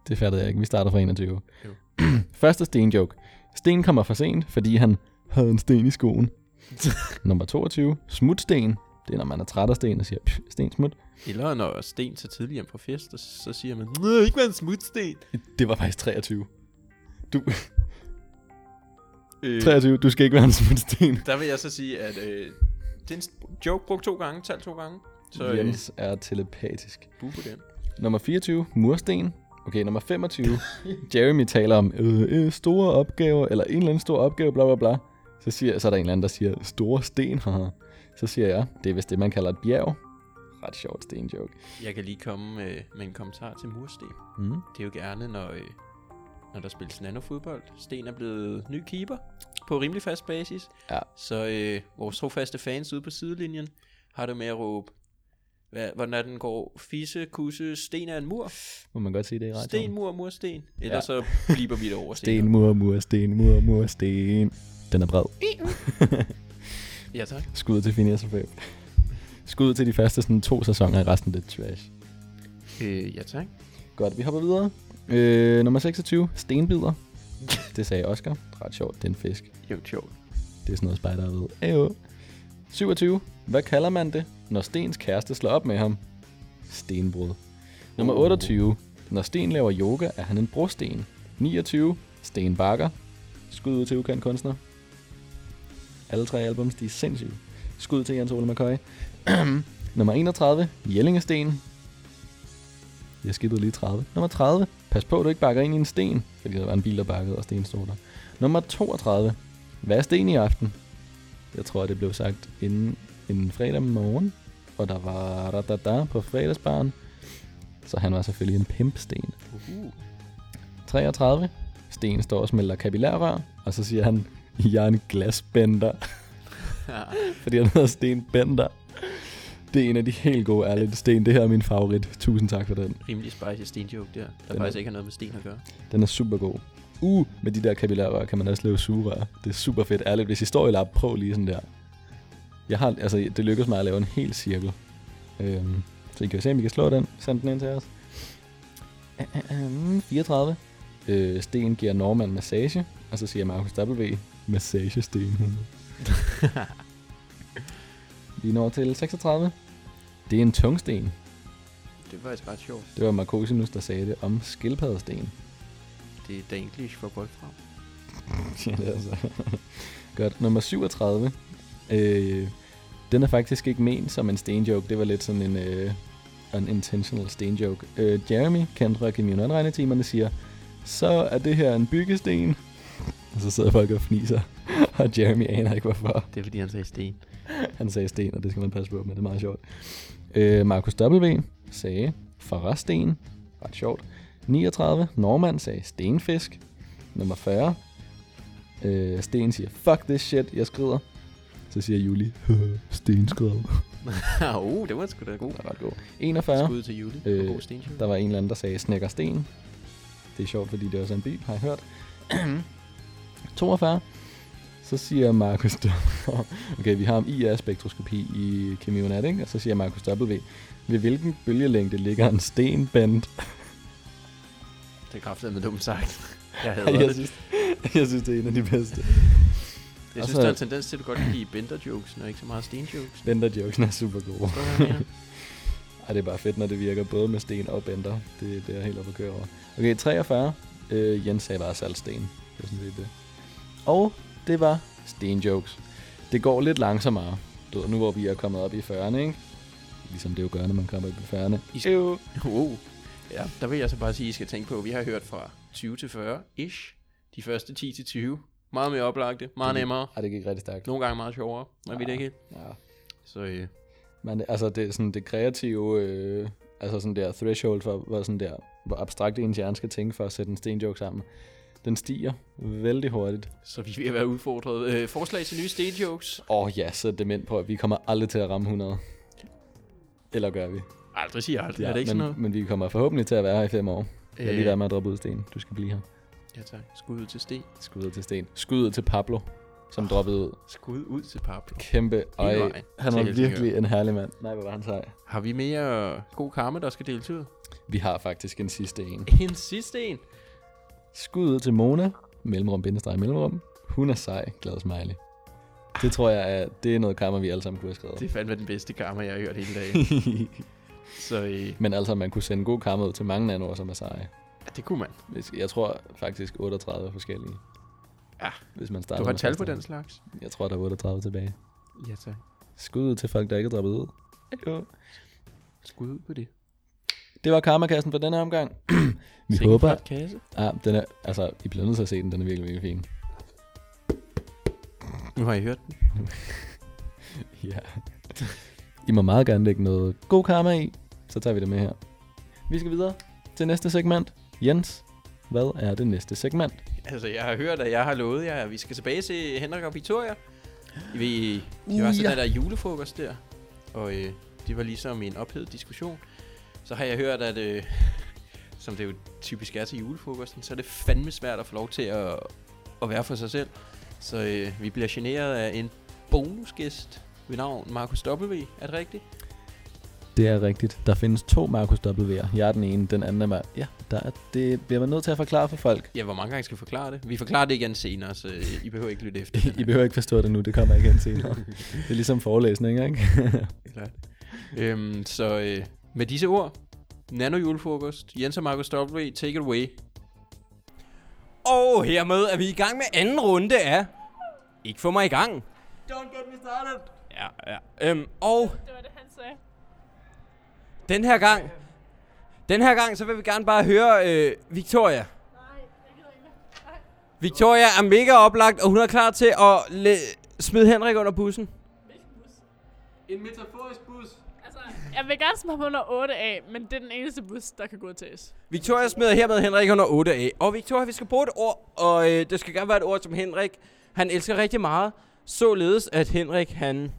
Det fattede jeg ikke. Vi starter fra 21. Jo. Første stenjoke. Sten kommer for sent, fordi han havde en sten i skoen. Nummer 22. Smutsten. Det er, når man er træt af sten og siger, "Pff, sten smut. Eller når Sten tager tidligt hjem fra fest, og så siger man, Nej, ikke være en smutsten. Det var faktisk 23. Du, Øh, 23, du skal ikke være en smutsten. der vil jeg så sige, at øh, det er en joke brugt to gange, talt to gange. Så øh, Jens er telepatisk. bu på den. Nummer 24, mursten. Okay, nummer 25. Jeremy taler om øh, øh, store opgaver, eller en eller anden stor opgave, bla bla bla. Så, siger, så er der en eller anden, der siger, store sten, haha. Så siger jeg, det er vist det, man kalder et bjerg. Ret sjovt stenjoke. Jeg kan lige komme med, med en kommentar til mursten. Mm. Det er jo gerne, når, øh, når der spilles nanofodbold. Sten er blevet ny keeper på rimelig fast basis. Ja. Så øh, vores trofaste fans ude på sidelinjen har det med at råbe, hvad, hvordan den går? Fisse, kusse, sten er en mur. Må man godt sige det i radioen? Sten, mur, mursten. Ellers Ja. så bliver vi det over Sten, mur, mur, sten, mur, mur, sten. Den er bred. Ja, tak. Skud til Phineas og Ferb. Skud til de første sådan, to sæsoner i resten lidt trash. Øh, ja, tak. Godt, vi hopper videre. Øh, nummer 26, stenbider. Det sagde Oscar. Ret sjovt, det er en fisk. Jo, sjovt. Det er sådan noget spejder ved. Ayo. 27. Hvad kalder man det, når Stens kæreste slår op med ham? Stenbrud. Nummer Uh. 28. Når Sten laver yoga, er han en brosten. 29. Sten Bakker. Skud ud til ukendt kunstner. Alle tre albums, de er sindssyge. Skud til Jens Ole McCoy. Nummer 31. Jellingesten. Jeg skippede lige 30. Nummer 30. Pas på, du ikke bakker ind i en sten. Fordi der var en bil, der bakkede, og sten stod der. Nummer 32. Hvad er sten i aften? Jeg tror, det blev sagt inden en fredag morgen. Og der var da, da, da på fredagsbaren. Så han var selvfølgelig en pimpsten. Uh-huh. 33. Sten står og smelter kapillærrør. Og så siger han, jeg er en glasbender. Ja. Fordi han hedder Sten Bender. Det er en af de helt gode ærlige sten. Det her er min favorit. Tusind tak for den. Rimelig spicy stenjoke der. Der Den er- faktisk ikke har noget med sten at gøre. Den er super god. Uh, med de der kapillærrør kan man også lave sugerør. Det er super fedt. Ærligt, hvis I står i lab, prøv lige sådan der. Jeg har, altså, det lykkedes mig at lave en hel cirkel. Øhm, så I kan se, om I kan slå den. Send den ind til os. Ahem, 34. Øh, Sten giver Norman massage. Og så siger Markus W. Massage Sten. Vi når til 36. Det er en tungsten. Det var faktisk ret sjovt. Det var Marcosinus, der sagde det om skildpaddesten. Det er Danglish for Wolfram. Ja, det er altså. Godt. Nummer 37. Øh, den er faktisk ikke ment som en stenjoke. Det var lidt sådan en øh, unintentional stenjoke. Øh, Jeremy, kendt fra Community-regnetimerne, siger, så er det her en byggesten. Og så sidder folk og fniser. Og Jeremy aner ikke hvorfor. Det er fordi, han sagde sten. Han sagde sten, og det skal man passe på med. Det er meget sjovt. Øh, Markus W. sagde forresten. Ret sjovt. 39. Norman sagde stenfisk. Nummer 40. Øh, Sten siger, fuck this shit, jeg skrider. Så siger Julie, stenskred. uh, det var sgu da god. Det er ret god. 41. Skud til Julie. Øh, god stenjoke. Der var en eller anden, der sagde snækker sten. Det er sjovt, fordi det også er en by, har jeg hørt. 42. Så siger Markus. Okay, vi har om IA-spektroskopi i Kemionat, ikke? Og så siger Markus W. Ved hvilken bølgelængde ligger en sten bent? Det er med dumt sagt. Jeg hader jeg, det. synes, jeg synes, det er en af de bedste. Jeg synes, så- der er en tendens til, at du godt kan lide bender-jokes, og ikke så meget sten-jokes. Bender-jokesen er super gode. Ej, det er bare fedt, når det virker både med sten og bender. Det, det er helt oppe at køre over. Okay, 43. Øh, Jens sagde bare saltsten. Det var sådan set det. Og det var stenjokes. Det går lidt langsommere. Du ved, nu hvor vi er kommet op i 40'erne, ikke? Ligesom det jo gør, når man kommer op i 40'erne. I skal- Uh. Ja, der vil jeg så bare sige, at I skal tænke på, at vi har hørt fra 20 til 40 ish. De første 10 til 20. Meget mere oplagte, meget Det- nemmere. Ej, det gik rigtig stærkt. Nogle gange meget sjovere. Man ved det Ja. ikke. Ja. Så øh, Men det- altså, det er sådan det kreative, øh, altså sådan der threshold for, hvor, sådan der, hvor abstrakt ens hjerne skal tænke for at sætte en stenjoke sammen. Den stiger vældig hurtigt. så vi er ved at være udfordret. Øh, forslag til nye stenjokes. Åh oh, ja, så dement på, at vi kommer aldrig til at ramme 100. Eller gør vi? Aldrig siger aldrig. Ja, er det ikke men, sådan noget? men vi kommer forhåbentlig til at være her i fem år. Jeg er lige Øh, der med at droppe ud sten. Du skal blive her. Ja tak. Skud ud til sten. Skud ud til sten. Skud ud til Pablo, som droppede ud. Skud ud til Pablo. Kæmpe. Øj, han var Helsingør. virkelig en herlig mand. Nej, hvor var han sej. Har vi mere god karma, der skal deles ud? Vi har faktisk en sidste en. En sidste en. Skud ud til Mona. Mellemrum, bindestreg, mellemrum. Hun er sej. Glad smiley. Det tror jeg, er, det er noget karma, vi alle sammen kunne have skrevet. Det er fandme den bedste karma, jeg har hørt hele dagen. Så øh, Men altså, man kunne sende god karma ud til mange nanoer, som er seje. ja, det kunne man. Jeg tror faktisk 38 forskellige. Ja. Hvis man starter Du har tal på den slags? Jeg tror, der er 38 tilbage. Ja, tak. Skud ud til folk, der ikke er droppet ud. Jo. Skud ud på det. Det var karmakassen for denne omgang. vi Sikke håber... kasse. Ja, den er, altså, I bliver nødt til at se den. Den er virkelig, virkelig fin. Nu har I hørt den. Ja. I må meget gerne lægge noget god karma i, så tager vi det med her. Vi skal videre til næste segment. Jens, hvad er det næste segment? Altså, jeg har hørt, at jeg har lovet jer, at vi skal tilbage til Henrik og Victoria. I ved, de Uh, var sådan ja. der julefrokost der, og øh, det var ligesom en ophedet diskussion. Så har jeg hørt, at øh, som det jo typisk er til julefrokosten, så er det fandme svært at få lov til at, at være for sig selv. Så øh, vi bliver generet af en bonusgæst ved navn Markus W. Er det rigtigt? Det er rigtigt. Der findes to Markus W'er. Jeg er den ene, den anden er mig. Ja, der er, det bliver man nødt til at forklare for folk. Ja, hvor mange gange skal vi forklare det? Vi forklarer det igen senere, så øh, I behøver ikke lytte efter. I behøver ikke forstå det nu, det kommer igen senere. det er ligesom forelæsning, ikke? Klart. øhm, så øh, med disse ord, Nano julefrokost, Jens og Markus W, take it away. Og hermed er vi i gang med anden runde af Ikke få mig i gang. Don't get me started. Ja, ja. Øhm, og Det var det, han sagde. den her gang, den her gang, så vil vi gerne bare høre øh, Victoria. Nej, gider ikke. Victoria er mega oplagt, og hun er klar til at le- smide Henrik under bussen. En metaforisk bus. Jeg vil gerne smide ham under 8A, men det er den eneste bus, der kan godtages. Victoria smider hermed Henrik under 8A. Og Victoria, vi skal bruge et ord, og øh, det skal gerne være et ord, som Henrik, han elsker rigtig meget. Således, at Henrik, han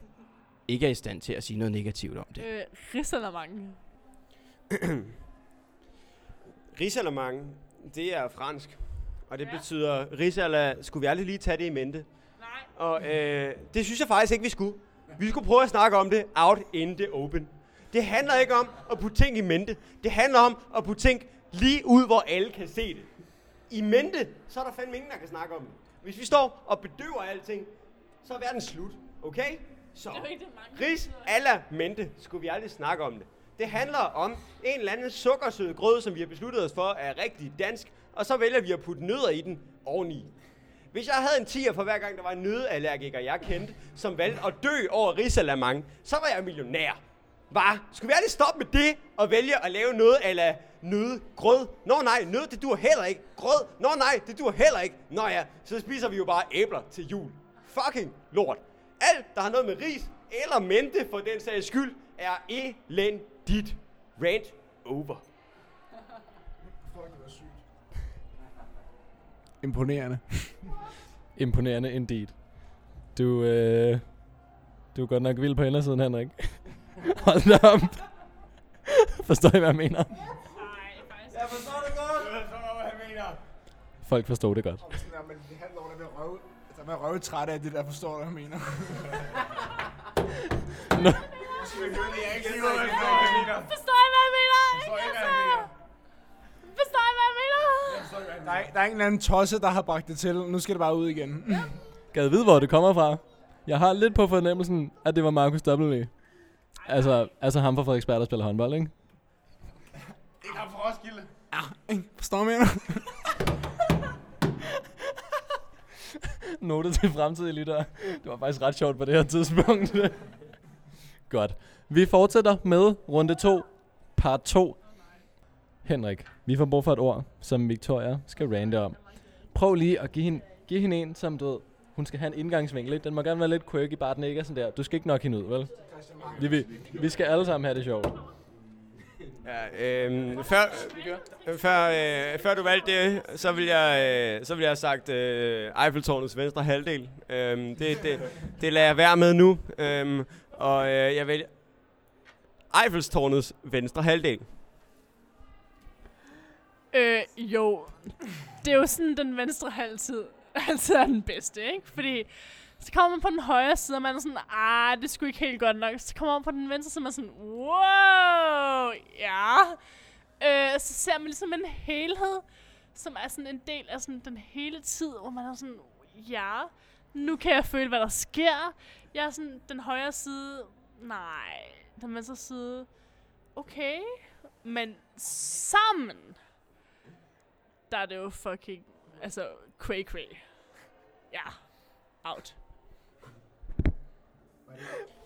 ikke er i stand til at sige noget negativt om det. Øh, Risalamang. Risalamang, det er fransk. Og det ja. betyder, risala, skulle vi aldrig lige tage det i mente? Nej. Og øh, det synes jeg faktisk ikke, vi skulle. Vi skulle prøve at snakke om det out in the open. Det handler ikke om at putte ting i mente. Det handler om at putte ting lige ud, hvor alle kan se det. I mente, så er der fandme ingen, der kan snakke om det. Hvis vi står og bedøver alting, så er verden slut. Okay? Så. Ris alla mente skulle vi aldrig snakke om det. Det handler om en eller anden sukkersød grød, som vi har besluttet os for er rigtig dansk, og så vælger vi at putte nødder i den oveni. Hvis jeg havde en tier for hver gang, der var en nødallergiker, jeg kendte, som valgte at dø over risalamang, så var jeg millionær. Hvad? Skulle vi aldrig stoppe med det og vælge at lave noget ala nødgrød? Nå nej, nød det dur heller ikke. Grød? Nå nej, det dur heller ikke. Nå ja, så spiser vi jo bare æbler til jul. Fucking lort. Alt, der har noget med ris eller mente for den sags skyld, er elendigt. Rant over. Imponerende. Imponerende indeed. Du, øh, du er godt nok vild på indersiden, Henrik. Hold da op. Forstår I, hvad jeg mener? Jeg forstår det godt. Jeg forstår, hvad han mener. Folk forstår det godt. Men det handler om, at jeg er røve, altså, jeg er røve træt af det der, forstår du, hvad jeg mener? Forstår I, hvad jeg mener? Ikke? Altså, Forstår I, hvad jeg mener? Der er, der er en eller anden tosse, der har bragt det til. Nu skal det bare ud igen. Gad vide, hvor det kommer fra. Jeg har lidt på fornemmelsen, at det var Markus W. Altså, altså ham fra Frederiksberg, der spiller håndbold, ikke? Ikke ham fra Roskilde. Forstår du, hvad jeg mener? Note til fremtidige lyttere. Det var faktisk ret sjovt på det her tidspunkt. Godt. Vi fortsætter med runde 2, part 2. Henrik, vi får brug for et ord, som Victoria skal rante om. Prøv lige at give hende, give hende en, som du ved, hun skal have en indgangsvinkel. Den må gerne være lidt quirky, bare den ikke er sådan der. Du skal ikke nok hende ud, vel? Vi, vi, vi skal alle sammen have det sjovt. Ja, øhm, før, før, øh, før du valgte det, så vil jeg, øh, så vil jeg have sagt øh, Eiffeltårnets venstre halvdel. Øhm, det, det, det lader jeg være med nu. Øhm, og øh, jeg vælger Eiffeltårnets venstre halvdel. Øh, jo. Det er jo sådan, den venstre halvtid altid er den bedste, ikke? Fordi Så kommer man på den højre side, og man er sådan, ah, det skulle ikke helt godt nok. Så kommer man på den venstre side, og man er sådan, wow, ja. Øh, så ser man ligesom en helhed, som er sådan en del af sådan den hele tid, hvor man er sådan, ja, nu kan jeg føle, hvad der sker. Jeg er sådan, den højre side, nej, den venstre side, okay. Men sammen, der er det jo fucking, altså, cray cray. Ja, out.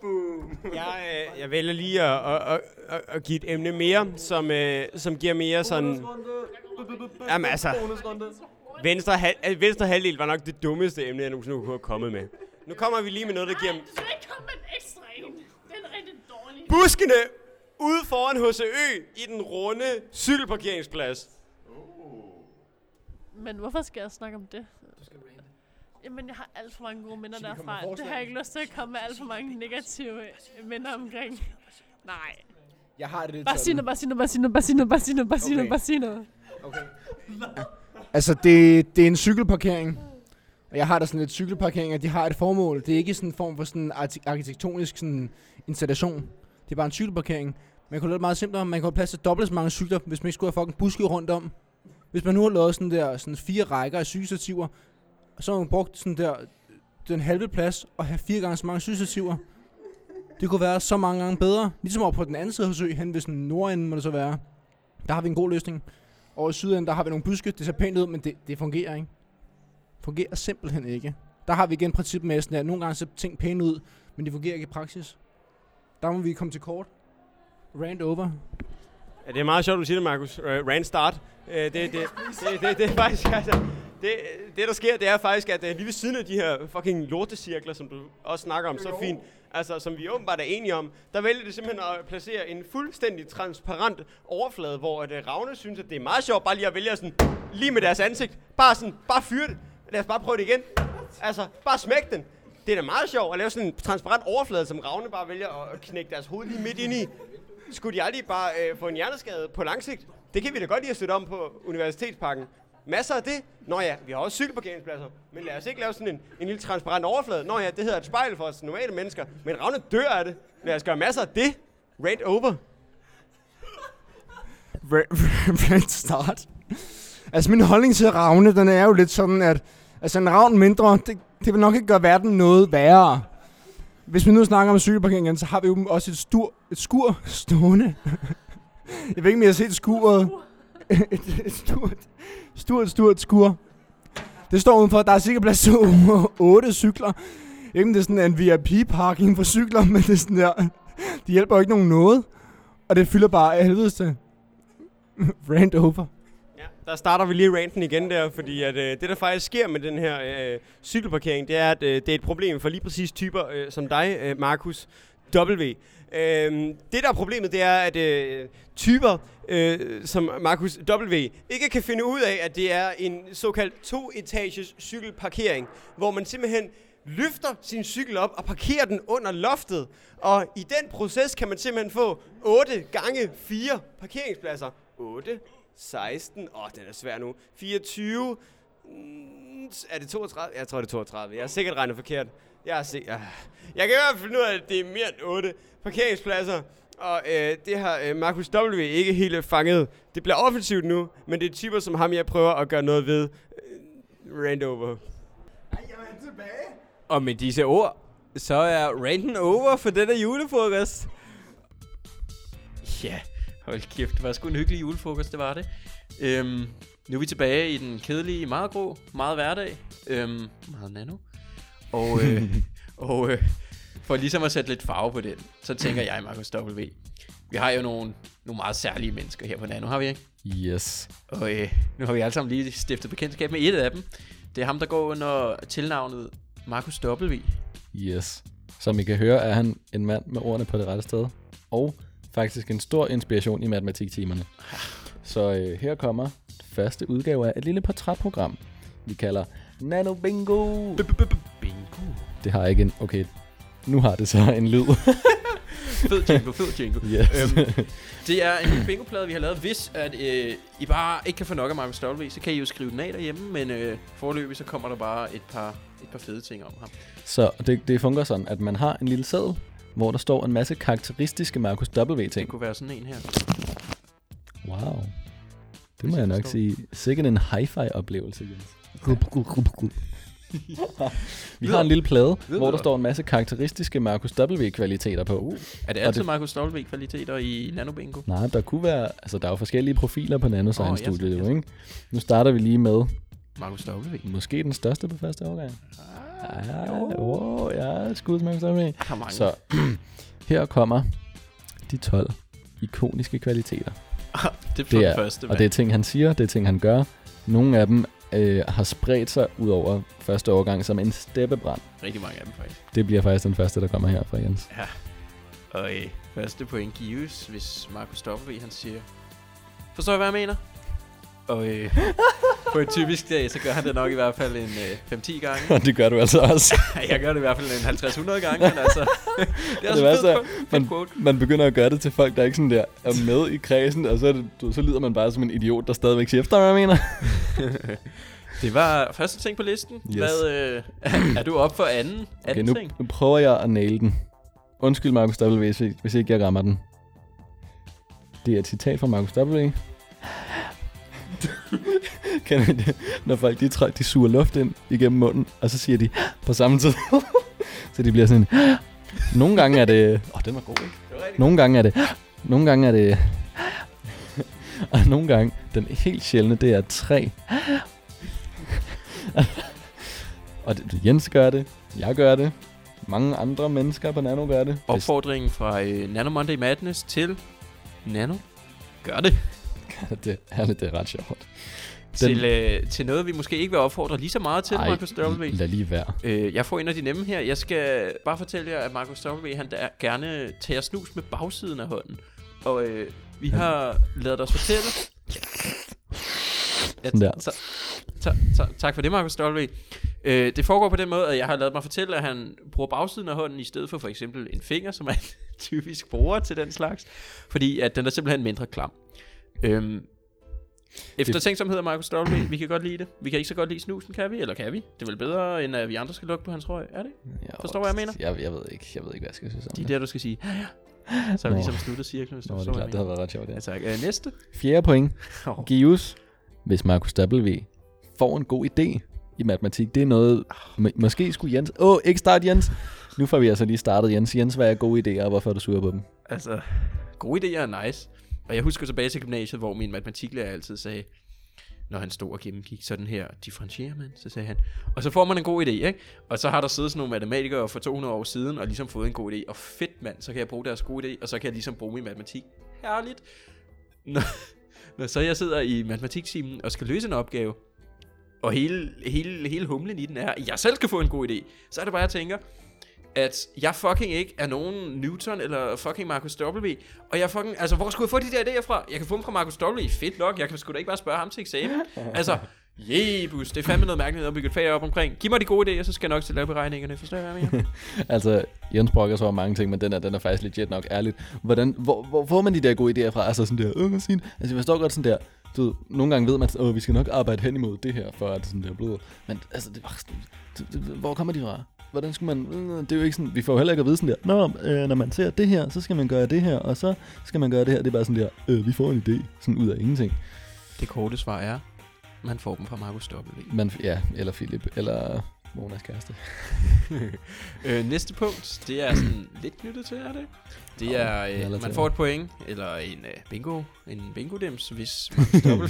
Jeg, øh, jeg vælger lige at, at, at, at, give et emne mere, som, øh, som giver mere sådan... Jamen altså, venstre, hal, øh, venstre halvdel var nok det dummeste emne, jeg nogensinde kunne have kommet med. Nu kommer vi lige med noget, der giver... Du skal ikke komme med en ekstra en. Den er rigtig dårlig. Buskene ude foran HCØ i den runde cykelparkeringsplads. Men hvorfor skal jeg snakke om det? Jamen, jeg har alt for mange gode minder derfra. Det har jeg ikke lyst til at komme med alt for mange negative minder omkring. Nej. Jeg har det lidt bare sig noget, bare sig noget, Okay. sig noget. Altså, det, det er en cykelparkering. Og jeg har da sådan lidt cykelparkeringer, de har et formål. Det er ikke sådan en form for sådan arti- arkitektonisk sådan installation. Det er bare en cykelparkering. Man kan lave det meget simplere. Man kan have plads til dobbelt så mange cykler, hvis man ikke skulle have fucking buske rundt om. Hvis man nu har lavet sådan der sådan fire rækker af cykelstativer, og så har hun brugt sådan der den halve plads og have fire gange så mange cykelstativer. Det kunne være så mange gange bedre. Ligesom over på den anden side af søen, hen ved sådan nordenden må det så være. Der har vi en god løsning. Og i sydenden, der har vi nogle buske. Det ser pænt ud, men det, det fungerer ikke. Fungerer simpelthen ikke. Der har vi igen princippet med sådan, at nogle gange ser ting pænt ud, men det fungerer ikke i praksis. Der må vi komme til kort. Rand over. Ja, det er meget sjovt, du siger det, Markus. Uh, øh, rand start. Uh, det, det, det, det, det, det er faktisk, altså, det, det der sker, det er faktisk, at uh, lige ved siden af de her fucking lortecirkler, som du også snakker om så fint, altså som vi åbenbart er enige om, der vælger det simpelthen at placere en fuldstændig transparent overflade, hvor at, uh, Ravne synes, at det er meget sjovt bare lige at vælge sådan, lige med deres ansigt, bare sådan, bare fyre det. Lad os bare prøve det igen. Altså, bare smæk den. Det er da meget sjovt at lave sådan en transparent overflade, som Ravne bare vælger at knække deres hoved lige midt ind i. Skulle de aldrig bare øh, få en hjerneskade på lang sigt? Det kan vi da godt lide at støtte om på Universitetsparken. Masser af det. Nå ja, vi har også cykelparkeringspladser. Men lad os ikke lave sådan en, en lille transparent overflade. Nå ja, det hedder et spejl for os normale mennesker. Men Ravne dør af det. Lad os gøre masser af det. Rant over. Rand start. Altså min holdning til ravne, den er jo lidt sådan, at altså en ravn mindre, det, det vil nok ikke gøre verden noget værre. Hvis vi nu snakker om cykelparkeringen, så har vi jo også et, stur, et skur stående. Jeg ved ikke, om I har set skuret. et, stort, stort, stort skur. Det står udenfor, der er sikkert plads til 8 cykler. Ikke, om det er sådan en VIP-parking for cykler, men det er sådan der. De hjælper jo ikke nogen noget. Og det fylder bare af helvedes til. Rant over. Ja, der starter vi lige ranten igen der, fordi at, øh, det der faktisk sker med den her øh, cykelparkering, det er, at øh, det er et problem for lige præcis typer øh, som dig, øh, Markus W. Øh, det der er problemet, det er, at øh, typer øh, som Markus W. ikke kan finde ud af, at det er en såkaldt to-etages cykelparkering, hvor man simpelthen løfter sin cykel op og parkerer den under loftet. Og i den proces kan man simpelthen få 8 gange 4 parkeringspladser. 8, 16, åh, den er svær nu. 24, mm, er det 32? Jeg tror, det er 32. Jeg har sikkert regnet forkert. Jeg, har se, jeg, jeg kan i hvert fald finde ud af, at det er mere end 8 parkeringspladser. Og øh, det har øh, Markus W. ikke helt fanget. Det bliver offensivt nu, men det er typer som ham, jeg prøver at gøre noget ved. Øh, rand over. Og med disse ord, så er ranten over for den der julefrokost. Ja, hold kæft, det var sgu en hyggelig julefrokost, det var det. Øhm, nu er vi tilbage i den kedelige, meget grå, meget hverdag, øhm, meget nano. Og, øh, og øh, for ligesom at sætte lidt farve på den, så tænker jeg, Markus W. Vi har jo nogle, nogle meget særlige mennesker her på Nano, har vi ikke? Yes. Og øh, nu har vi alle sammen lige stiftet bekendtskab med et af dem. Det er ham, der går under tilnavnet Markus W. Yes. Som I kan høre, er han en mand med ordene på det rette sted. Og faktisk en stor inspiration i matematiktimerne. Så øh, her kommer første udgave af et lille portrætprogram, vi kalder Nano Bingo. Bingo. Det har ikke en... Okay, nu har det så en lyd. Fed jingle, fed jingle. yes. Øhm, det er en lille bingoplade, vi har lavet. Hvis at, øh, I bare ikke kan få nok af Markus W., så kan I jo skrive den af derhjemme, men øh, forløbig så kommer der bare et par et par fede ting om ham. Så det, det fungerer sådan, at man har en lille seddel, hvor der står en masse karakteristiske Marcus Det W-ting. kunne være sådan en her. Wow. Det Hvis må jeg jeg nok sige. Sikkert en hi-fi-oplevelse, Jens. Vi har en lille plade, hvor der står en masse karakteristiske Marcus W-kvaliteter på. Uh, er det Og altid det- Markus W-kvaliteter i Nanobingo? Nej, der kunne være, altså der er jo forskellige profiler på nanoscience Åh, yes, jo, ikke? Nu starter vi lige med Markus W. måske den største på første årgang. Ja, oh, ja, skud til Marcus W. Så her kommer de 12 ikoniske kvaliteter. det er det det er- første, Og det er ting, han siger, det er ting, han gør. Nogle af dem øh, har spredt sig ud over første årgang som en steppebrand. rigtig mange af dem faktisk. Det bliver faktisk den første, der kommer her fra Jens. Og øh, første point gives, hvis Markus W. han siger, forstår I, hvad jeg mener? Og øh, på en typisk dag, så gør han det nok i hvert fald en øh, 5-10 gange. Og det gør du altså også. jeg gør det i hvert fald en 50-100 gange, men altså... det er Det også fedt, man- quote. Man begynder at gøre det til folk, der ikke sådan der er med i kredsen, og så, er det, så lyder man bare som en idiot, der stadigvæk siger efter, hvad jeg mener. Det var første ting på listen. Yes. Hvad, øh, er, du op for anden, Okay, anden nu, ting? nu prøver jeg at naile den. Undskyld, Markus W., hvis, hvis ikke jeg rammer den. Det er et citat fra Markus W. I det? Når folk de, træ, de suger luft ind igennem munden, og så siger de på samme tid. så de bliver sådan Nogle gange er det... Åh, oh, den var god, ikke? Nogle gange er det... Nogle gange er det... og nogle gange, den helt sjældne, det er tre. og det, Jens gør det, jeg gør det, mange andre mennesker på Nano gør det. Opfordringen fra øh, Nano Monday Madness til Nano. Gør det. Det, ærligt, det er ret sjovt. Til, øh, til noget, vi måske ikke vil opfordre lige så meget til, Ej, Markus W. lad lige være. Øh, jeg får en af de nemme her. Jeg skal bare fortælle jer, at Markus W. han der gerne tager snus med bagsiden af hånden. Og øh, vi har lavet os fortælle... Ja, der. Så, så, så, tak for det, Markus W. Øh, det foregår på den måde, at jeg har lavet mig fortælle, at han bruger bagsiden af hånden i stedet for for eksempel en finger, som en typisk bruger til den slags. Fordi at den er simpelthen mindre klam. Øhm, efter Det- tænksomhed af Markus W. Vi kan godt lide det. Vi kan ikke så godt lide snusen, kan vi? Eller kan vi? Det er vel bedre, end at vi andre skal lukke på hans røg, er det? Jeg, Forstår, hvad jeg mener? Jeg, jeg, ved ikke, jeg ved ikke, hvad jeg skal synes om De er det. der, du skal sige, ja, ja. Så er vi ligesom sluttet cirklen, hvis du Nå, det klart, det havde været ret sjovt, ja. Ja, tak. Øh, næste. Fjerde point Oh. gives, hvis Markus W. får en god idé i matematik. Det er noget, må, måske skulle Jens... Åh, oh, ikke start Jens. Nu får vi altså lige startet Jens. Jens, hvad er gode idéer, og hvorfor er du sur på dem? Altså, gode idéer er nice. Og jeg husker tilbage til gymnasiet, hvor min matematiklærer altid sagde, når han stod og gennemgik sådan her, differentierer man, så sagde han, og så får man en god idé, ikke? Og så har der siddet sådan nogle matematikere for 200 år siden, og ligesom fået en god idé, og fedt mand, så kan jeg bruge deres gode idé, og så kan jeg ligesom bruge min matematik. Herligt. Når, når så jeg sidder i matematiktimen og skal løse en opgave, og hele, hele, hele humlen i den er, at jeg selv skal få en god idé, så er det bare, jeg tænker, at jeg fucking ikke er nogen Newton eller fucking Marcus W. Og jeg fucking, altså hvor skulle jeg få de der idéer fra? Jeg kan få dem fra Marcus W. Fedt nok, jeg kan sgu da ikke bare spørge ham til eksamen. altså, jebus, det er fandme noget mærkeligt at bygge et fag op omkring. Giv mig de gode idéer, så skal jeg nok til at lave beregningerne. Forstår jeg, hvad jeg mener? Altså, Jens brokker så mange ting, men den er, den er faktisk legit nok ærligt. Hvordan, hvor, hvor får man de der gode idéer fra? Altså sådan der, øh, Martin, altså jeg forstår godt sådan der, du ved, nogle gange ved man, at vi skal nok arbejde hen imod det her, for at sådan der blod. Men altså, det, det, det, hvor kommer de fra? Hvordan skulle man, det er jo ikke sådan, vi får jo heller ikke at vide sådan der, Nå, øh, når man ser det her, så skal man gøre det her, og så skal man gøre det her. Det er bare sådan der, øh, vi får en idé, sådan ud af ingenting. det korte svar er, man får dem fra Marcus W. Man, ja, eller Philip, eller Monas kæreste. øh, næste punkt, det er sådan lidt knyttet til, er det? Det er, øh, relativt. man får et point, eller en øh, bingo, en bingo-dims, hvis Marcus W.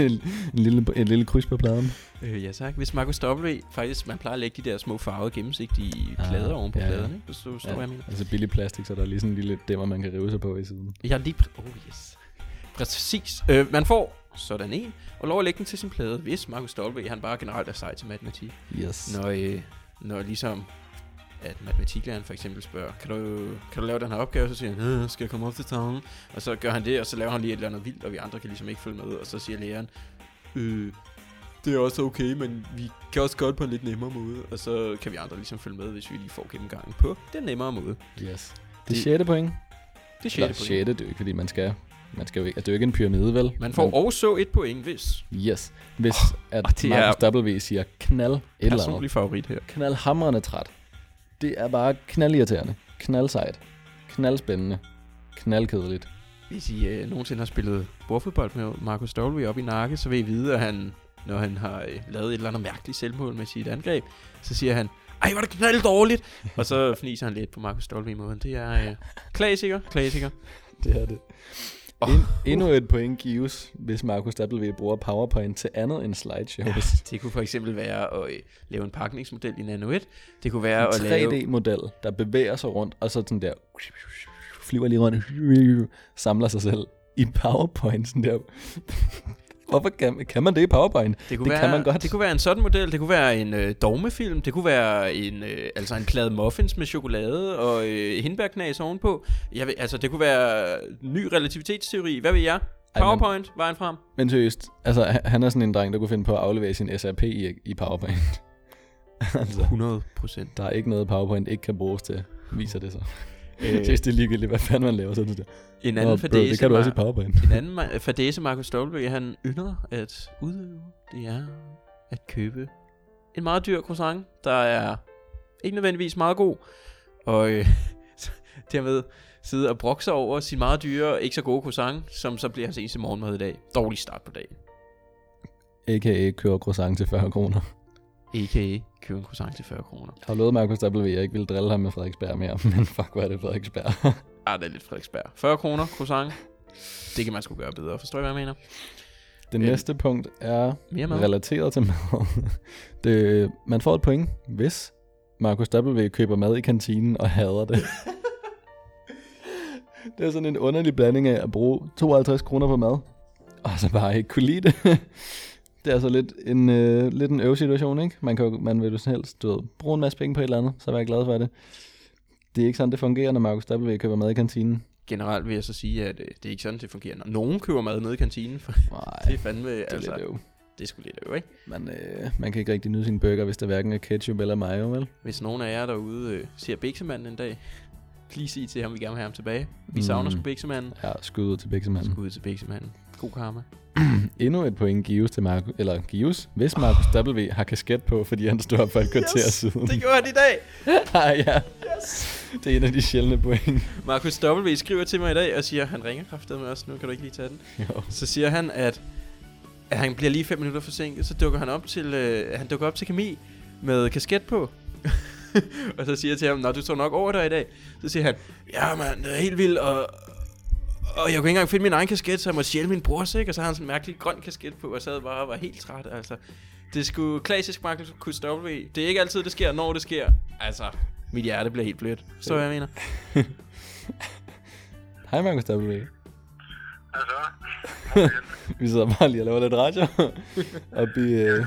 en, lille, en lille kryds på pladen. Øh, ja tak. Hvis Markus W. faktisk, man plejer at lægge de der små farvede gennemsigtige Ah, plader oven på ja, ja. pladerne, ikke? Hvis du forstår, Ja, jeg mener. altså billig plastik, så der er lige sådan en lille dæmmer, man kan rive sig på i siden. Jeg har lige... Oh yes. Præcis. Øh, man får sådan en, og lov at lægge den til sin plade, hvis Markus W. han bare generelt er sej til matematik. Yes. Når, øh, når ligesom at matematiklæreren for eksempel spørger, kan du, kan du lave den her opgave? Så siger han, "Øh, skal jeg komme op til tavlen? Og så gør han det, og så laver han lige et eller andet vildt, og vi andre kan ligesom ikke følge med. Og så siger læreren, øh, det er også okay, men vi kan også det på en lidt nemmere måde. Og så kan vi andre ligesom følge med, hvis vi lige får gennemgangen på den nemmere måde. Yes. Det er sjette point. Det er Eller sjette point. sjette, det er jo ikke, fordi man skal Man skal jo ikke, altså, det er jo ikke en pyramide, vel? Man får også et point, hvis Yes. Hvis at og det Marcus W. siger knald et eller andet. personlig favorit her. Knaldhamrende træt. Det er bare knaldirriterende. Knaldsejt. Knaldspændende. Knaldkedeligt. Hvis I øh, nogensinde har spillet bordfodbold med Markus W. op i nakke, så vil I vide, at han, når han har øh, lavet et eller andet mærkeligt selvmål med sit angreb, så siger han, ej, var det knald dårligt. og så fniser han lidt på Markus W. i måden. Det er øh, klassiker, klassiker. Det er det. Oh. endnu et point gives, hvis Markus W. bruger PowerPoint til andet end slideshows. Det kunne for eksempel være at øh, lave en pakningsmodel i Nano 1. Det kunne være En at lave... 3D-model, der bevæger sig rundt, og så sådan der, flyver lige rundt, samler sig selv i PowerPoint. Sådan der. Hvorfor kan, kan man det i PowerPoint? Det, kunne Det være, kan man godt. Det kunne være en sådan model. Det kunne være en øh, dogmefilm. Det kunne være en, øh, altså en plade muffins med chokolade og øh, hindbærknas ovenpå. Jeg ved, altså, det kunne være ny relativitetsteori. Hvad ved jeg? Ej, men- PowerPoint, vejen frem. Men seriøst, altså han- han er sådan en dreng, der kunne finde på at aflevere sin SRP i, i PowerPoint. altså, 100 procent. der er ikke noget PowerPoint ikke kan bruges til, viser det sig. Øh, det er ligegyldigt, hvad fanden man laver, så det der. en Nå, anden bro, fadese, det kan du også i PowerPoint. en anden fadese, Markus W., han ynder at udøve, det er at købe en meget dyr croissant, der er ikke nødvendigvis meget god, og øh, dermed sidde og brokke sig over sin meget dyre, ikke så gode croissant, som så bliver hans eneste morgenmad i dag. Dårlig start på dagen. A.k.a. kører croissant til 40 kroner. A.k.a. købe en croissant til 40 kroner. Jeg har lovet Markus W. at jeg ikke ville drille ham med Frederiksberg mere, men fuck, hvor er det Frederiksberg. Ah, det er lidt Frederiksberg. 40 kroner croissant. Det kan man sgu gøre bedre. Forstår I, hvad jeg mener? Det Øhm, næste punkt er Mere mad. relateret til mad. det, man får et point, hvis Markus W. køber mad i kantinen og hader det. det er sådan en underlig blanding af at bruge 52 kroner på mad, og så bare ikke kunne lide det. Det er altså lidt en, øh, lidt en øvesituation, ikke? Man, kan jo, man vil jo sådan helst du ved, bruge en masse penge på et eller andet, så være glad for det. Det er ikke sådan, det fungerer, når Markus W. køber mad i kantinen. Generelt vil jeg så sige, at øh, det er ikke sådan, det fungerer. Når nogen køber mad nede i kantinen, for Nej, det er fandme, det er altså, lidt øv. det er sgu lidt øv, ikke? Man, øh, man kan ikke rigtig nyde sin burger, hvis der hverken er ketchup eller mayo, vel? Hvis nogen af jer derude øh, ser Bixemanden en dag, lige sig til ham, vi gerne vil have ham tilbage. Vi savner Mm. sgu Bixemanden. Ja, skud ud til Bixemanden. Skud til Bixemanden. God karma. Endnu et point gives til Markus, eller gives, hvis Markus W. har kasket på, fordi han stod op for et kvarter Yes, siden. Det gjorde han i dag. ah, ja. Det er en af de sjældne point. Markus W. skriver til mig i dag og siger, han ringer kraftet med os, nu kan du ikke lige tage den. Jo. Så siger han, at, at han bliver lige 5 minutter forsinket, så dukker han op til, øh, han dukker op til kemi med kasket på. og så siger jeg til ham, Nå, du står nok over dig i dag. Så siger han, ja mand, det er helt vildt, og, og jeg kunne ikke engang finde min egen kasket, så jeg må stjæle min brors, ikke? Og så har han sådan en mærkelig grøn kasket på, og sad bare og var helt træt, altså. Det er sgu klassisk Markus W. Det er ikke altid, det sker, når det sker. Altså, mit hjerte bliver helt blødt. Hvad jeg mener? Hej Markus W. Altså, Vi sidder bare lige og laver lidt radio. Oppe i, øh,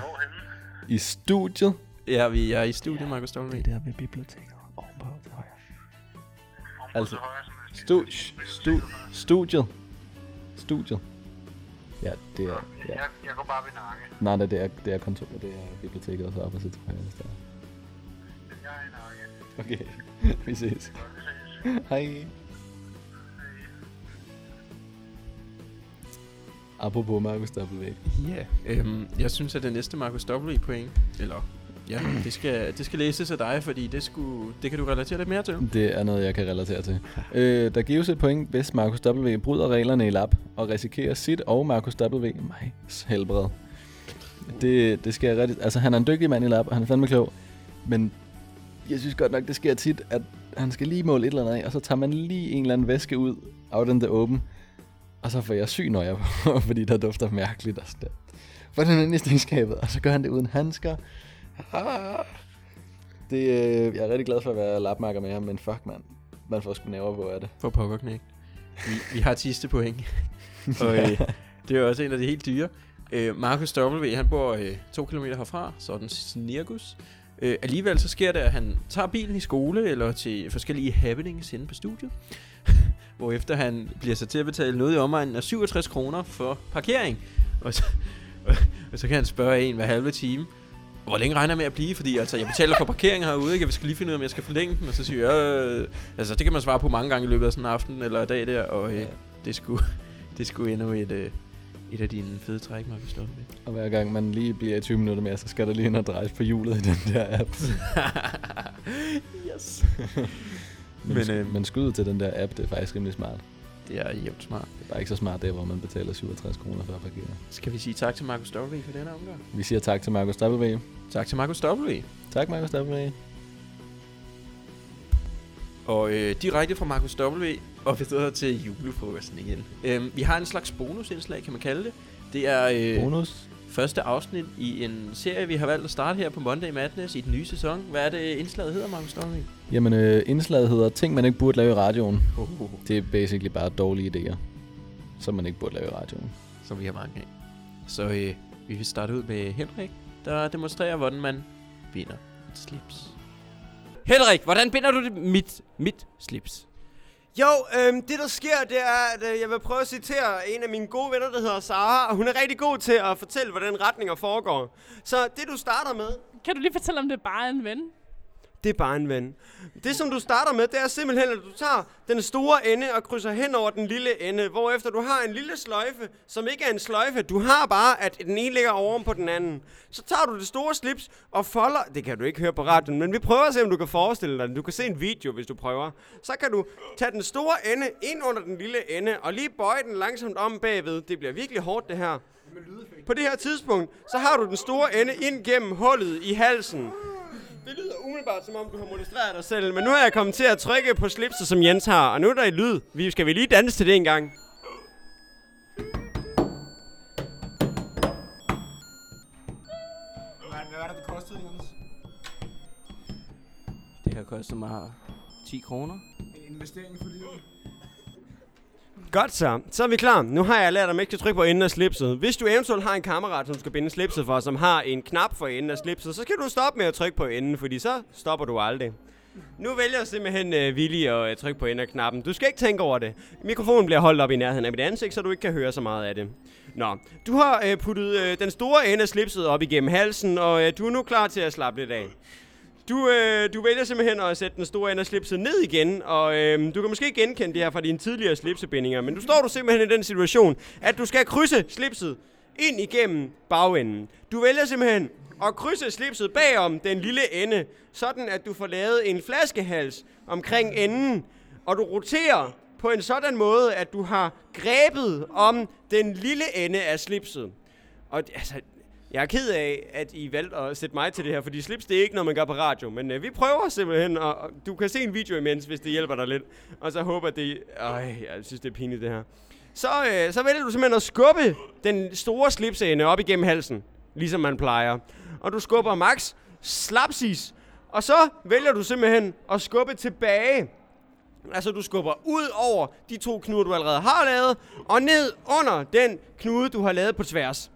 i studiet. Ja, vi er i studiet, Markus W. Det der ved biblioteket ovenpå til højre. Altså, så højre stu, stu, studiet. Studiet. Ja, det er... Ja. Jeg, jeg går bare ved nakke. Nej, nej, det er, det er kontoret, det er biblioteket, og så op og til højre. hvis der er. Jeg er i nakke. Okay, vi ses. Vi ses. Hej. Apropos Markus W. Ja, øhm, jeg synes, at det næste Markus W. point, eller ja, det skal, det skal læses af dig, fordi det, skulle, det kan du relatere lidt mere til. Det er noget, jeg kan relatere til. øh, der gives et point, hvis Markus W. bryder reglerne i lab og risikerer sit og Markus W. mig helbred. Det, det sker rigtig... Altså, han er en dygtig mand i lab, og han er fandme klog. Men jeg synes godt nok, det sker tit, at han skal lige måle et eller andet af, og så tager man lige en eller anden væske ud, out in the open, og så får jeg syg, når jeg fordi der dufter mærkeligt. Og sådan der. For den ind i og så gør han det uden handsker. Det, øh, jeg er rigtig glad for at være labmarker med ham, men fuck mand. Man får sgu næver på af det. For pokker knæk. Vi, vi har et sidste point. og øh, det er jo også en af de helt dyre. Øh, Markus W. han bor øh, to kilometer herfra, sådan Snirgus. Øh, alligevel så sker det, at han tager bilen i skole eller til forskellige happenings inde på studiet. Hvorefter han bliver sat til at betale noget i omegnen af 67 kroner for parkering. Og så, og så kan han spørge en hver halve time, hvor længe regner jeg med at blive? Fordi altså, jeg betaler for parkering herude, ikke? Jeg skal lige finde ud af, om jeg skal forlænge den. Og så siger jeg, øh, altså det kan man svare på mange gange i løbet af sådan en aften eller en dag der. Og øh, det, er sgu, Det er sgu endnu et, øh, et af dine fede træk, Markus W. Og hver gang man lige bliver i 20 minutter mere, så skal der lige ind og drejes på hjulet i den der app. yes. Men, Men, men, øh, men skuddet til den der app, det er faktisk rimelig smart. Det er jævnt smart. Det er bare ikke så smart der, hvor man betaler 67 kroner for at parkere. Skal vi sige tak til Markus W. for denne omgang? Vi siger tak til Markus W. Tak til Markus W. Tak, Markus W. Og øh, direkte fra Markus W. og videre til julefrokosten igen. Øhm, vi har en slags bonusindslag, kan man kalde det. Det er øh, Bonus. Første afsnit i en serie, vi har valgt at starte her på Monday Madness i den nye sæson. Hvad er det indslaget hedder, Markus W? Jamen, øh, indslaget hedder Ting, man ikke burde lave i radioen. Oh, Det er basically bare dårlige idéer, som man ikke burde lave i radioen. som vi har mange af. Så øh, vi vil starte ud med Henrik, der demonstrerer, hvordan man binder et slips. Henrik, hvordan binder du det mit, mit slips? Jo, øhm, det der sker, det er, at øh, jeg vil prøve at citere en af mine gode venner, der hedder Sara, og hun er rigtig god til at fortælle, hvordan retninger foregår. Så det du starter med, Kan du lige fortælle, om det bare en ven? Det er bare en ven. Det som du starter med, det er simpelthen, at du tager den store ende og krydser hen over den lille ende, hvorefter du har en lille sløjfe, som ikke er en sløjfe. Du har bare, at den ene ligger oven på den anden. Så tager du det store slips og folder... Det kan du ikke høre på radioen, men vi prøver at se, om du kan forestille dig den. Du kan se en video, hvis du prøver. Så kan du tage den store ende ind under den lille ende, og lige bøje den langsomt om bagved. Det bliver virkelig hårdt, det her. På det her tidspunkt, så har du den store ende ind gennem hullet i halsen. Det lyder umiddelbart, som om du har molestreret dig selv, men nu er jeg kommet til at trykke på slipset, som Jens har, og nu er der et lyd. Vi skal vi lige danse til det en gang. Hvad, hvad var det, det kostede, Jens? Det har kostet mig 10 kroner. En investering for livet. Godt så, så er vi klar. Nu har jeg lært at man ikke skal trykke på enden af slipset. Hvis du eventuelt har en kammerat, som skal binde slipset for, som har en knap for enden af slipset, så skal du stoppe med at trykke på enden, fordi så stopper du aldrig. Nu vælger jeg simpelthen øh, uh, villig at uh, trykke på enden af knappen. Du skal ikke tænke over det. Mikrofonen bliver holdt op i nærheden af mit ansigt, så du ikke kan høre så meget af det. Nå, du har uh, puttet uh, den store ende af slipset op igennem halsen, og uh, du er nu klar til at slappe lidt af. Du, øh, du vælger simpelthen at sætte den store ende af slipset ned igen, og øh, du kan måske genkende det her fra dine tidligere slipsebindinger, men du står du simpelthen i den situation, at du skal krydse slipset ind igennem bagenden. Du vælger simpelthen at krydse slipset bagom den lille ende, sådan at du får lavet en flaskehals omkring enden, og du roterer på en sådan måde, at du har grebet om den lille ende af slipset. Og altså, jeg er ked af, at I valgte at sætte mig til det her, fordi slips, det er ikke når man gør på radio. Men øh, vi prøver simpelthen, og, og du kan se en video imens, hvis det hjælper dig lidt. Og så håber at det... Øj, jeg synes, det er pinligt, det her. Så, øh, så vælger du simpelthen at skubbe den store slipsende op igennem halsen, ligesom man plejer. Og du skubber max slapsis. Og så vælger du simpelthen at skubbe tilbage. Altså, du skubber ud over de to knuder, du allerede har lavet, og ned under den knude, du har lavet på tværs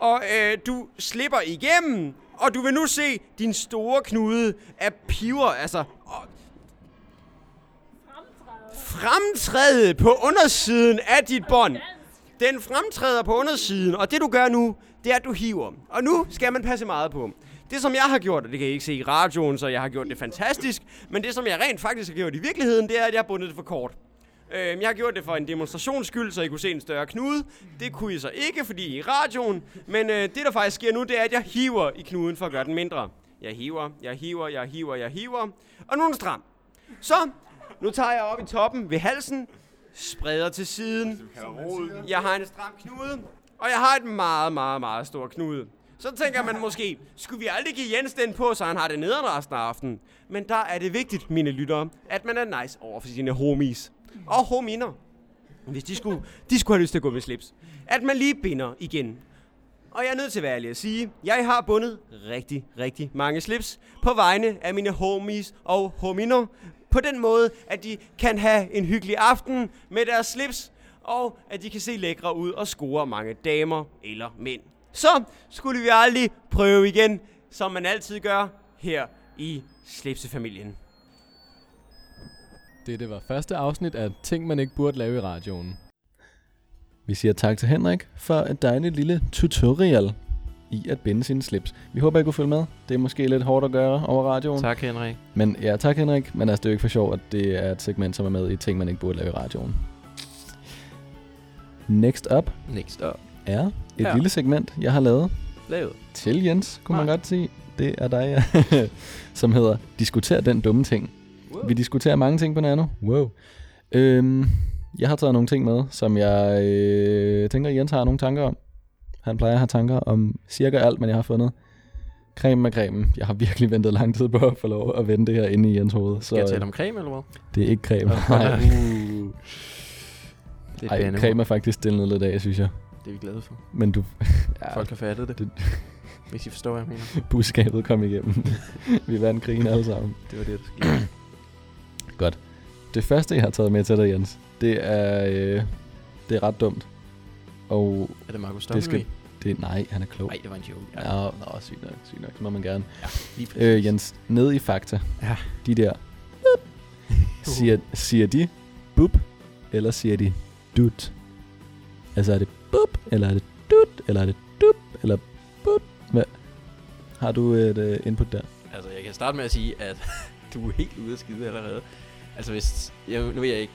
og øh, du slipper igennem, og du vil nu se din store knude af piver, altså og fremtræde på undersiden af dit bånd. Den fremtræder på undersiden, og det du gør nu, det er, at du hiver. Og nu skal man passe meget på. Det som jeg har gjort, og det kan I ikke se i radioen, så jeg har gjort det fantastisk, men det som jeg rent faktisk har gjort i virkeligheden, det er, at jeg har bundet det for kort. Øhm, jeg har gjort det for en demonstrations skyld, så I kunne se en større knude. Det kunne I så ikke, fordi I er i radioen. Men øh, det, der faktisk sker nu, det er, at jeg hiver i knuden for at gøre den mindre. Jeg hiver, jeg hiver, jeg hiver, jeg hiver. Og nu er den stram. Så, nu tager jeg op i toppen ved halsen, spreder til siden. Jeg har en stram knude, og jeg har et meget, meget, meget stor knude. Så tænker man måske, skulle vi aldrig give Jens den på, så han har det nederen resten af aftenen. Men der er det vigtigt, mine lyttere, at man er nice over for sine homies. Og hominer. Hvis de skulle, de skulle have lyst til at gå med slips. At man lige binder igen. Og jeg er nødt til at være ærlig at sige, jeg har bundet rigtig, rigtig mange slips på vegne af mine homies og hominer. På den måde, at de kan have en hyggelig aften med deres slips, og at de kan se lækre ud og score mange damer eller mænd. Så skulle vi aldrig prøve igen, som man altid gør her i Slipsefamilien. Dette var første afsnit af Ting, man ikke burde lave i radioen. Vi siger tak til Henrik for et dejligt lille tutorial i at binde sine slips. Vi håber, I kunne følge med. Det er måske lidt hårdt at gøre over radioen. Tak, Henrik. Men ja, tak Henrik. Men altså, det er jo ikke for sjov, at det er et segment, som er med i Ting, man ikke burde lave i radioen. Next up Next up. er et Ja. lille segment, jeg har lavet Lavet. til Jens, kunne man Nej. godt sige. Det er dig, ja. som hedder Diskuter den dumme ting. Wow. Vi diskuterer mange ting på Nano. Wow. Øhm, jeg har taget nogle ting med, som jeg øh, tænker, Jens har nogle tanker om. Han plejer at have tanker om cirka alt, men jeg har fundet creme med cremen. Jeg har virkelig ventet lang tid på at få lov at vende det her inde i Jens hoved. Så Skal jeg tale om creme, eller hvad? det er ikke creme. Uh. Nej. Det er Ej, creme er faktisk stillet lidt af, synes jeg. Det er vi glade for. Men du, ja, Folk har fattet det. det- Hvis I forstår, hvad jeg mener. budskabet kom igennem. Vi vandt krigen alle sammen. Det var det, der skete. Det første, jeg har taget med til dig, Jens, det er, øh, det er ret dumt. Og er det Markus Det skal- Stoppelby? det er, nej, han er klog. Nej, det var en joke. Ja, nå, sygt nok, sygt nok, det må man gerne. lige præcis. Øh, Jens, ned i fakta. Ja. De der, siger, siger de bup, eller siger de dut? Altså er det bup, eller er det dut, eller er det dup, eller bup? Hvad? Har du et uh, input der? Altså, jeg kan starte med at sige, at du er helt ude af skide allerede. Altså, hvis... Jeg, nu ved jeg ikke...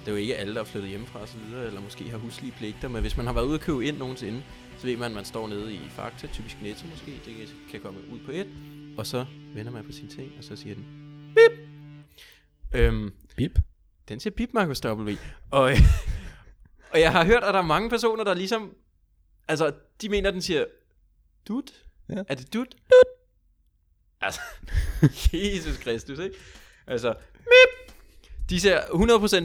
Det er jo ikke alle, der er flyttet hjemmefra og så videre, eller måske har huslige pligter, men hvis man har været ude at købe ind nogensinde, så ved man, at man står nede i Fakta, typisk Netto måske, det kan, kan komme ud på et, og så vender man på sine ting, og så siger den, bip! Øhm, Bip? den siger bip, Markus W. Og, og jeg har hørt, at der er mange personer, der ligesom, altså, de mener, at den siger, dut? Ja. Er det dut? Dut! Altså, Jesus Kristus, ikke? Altså, bip! De ser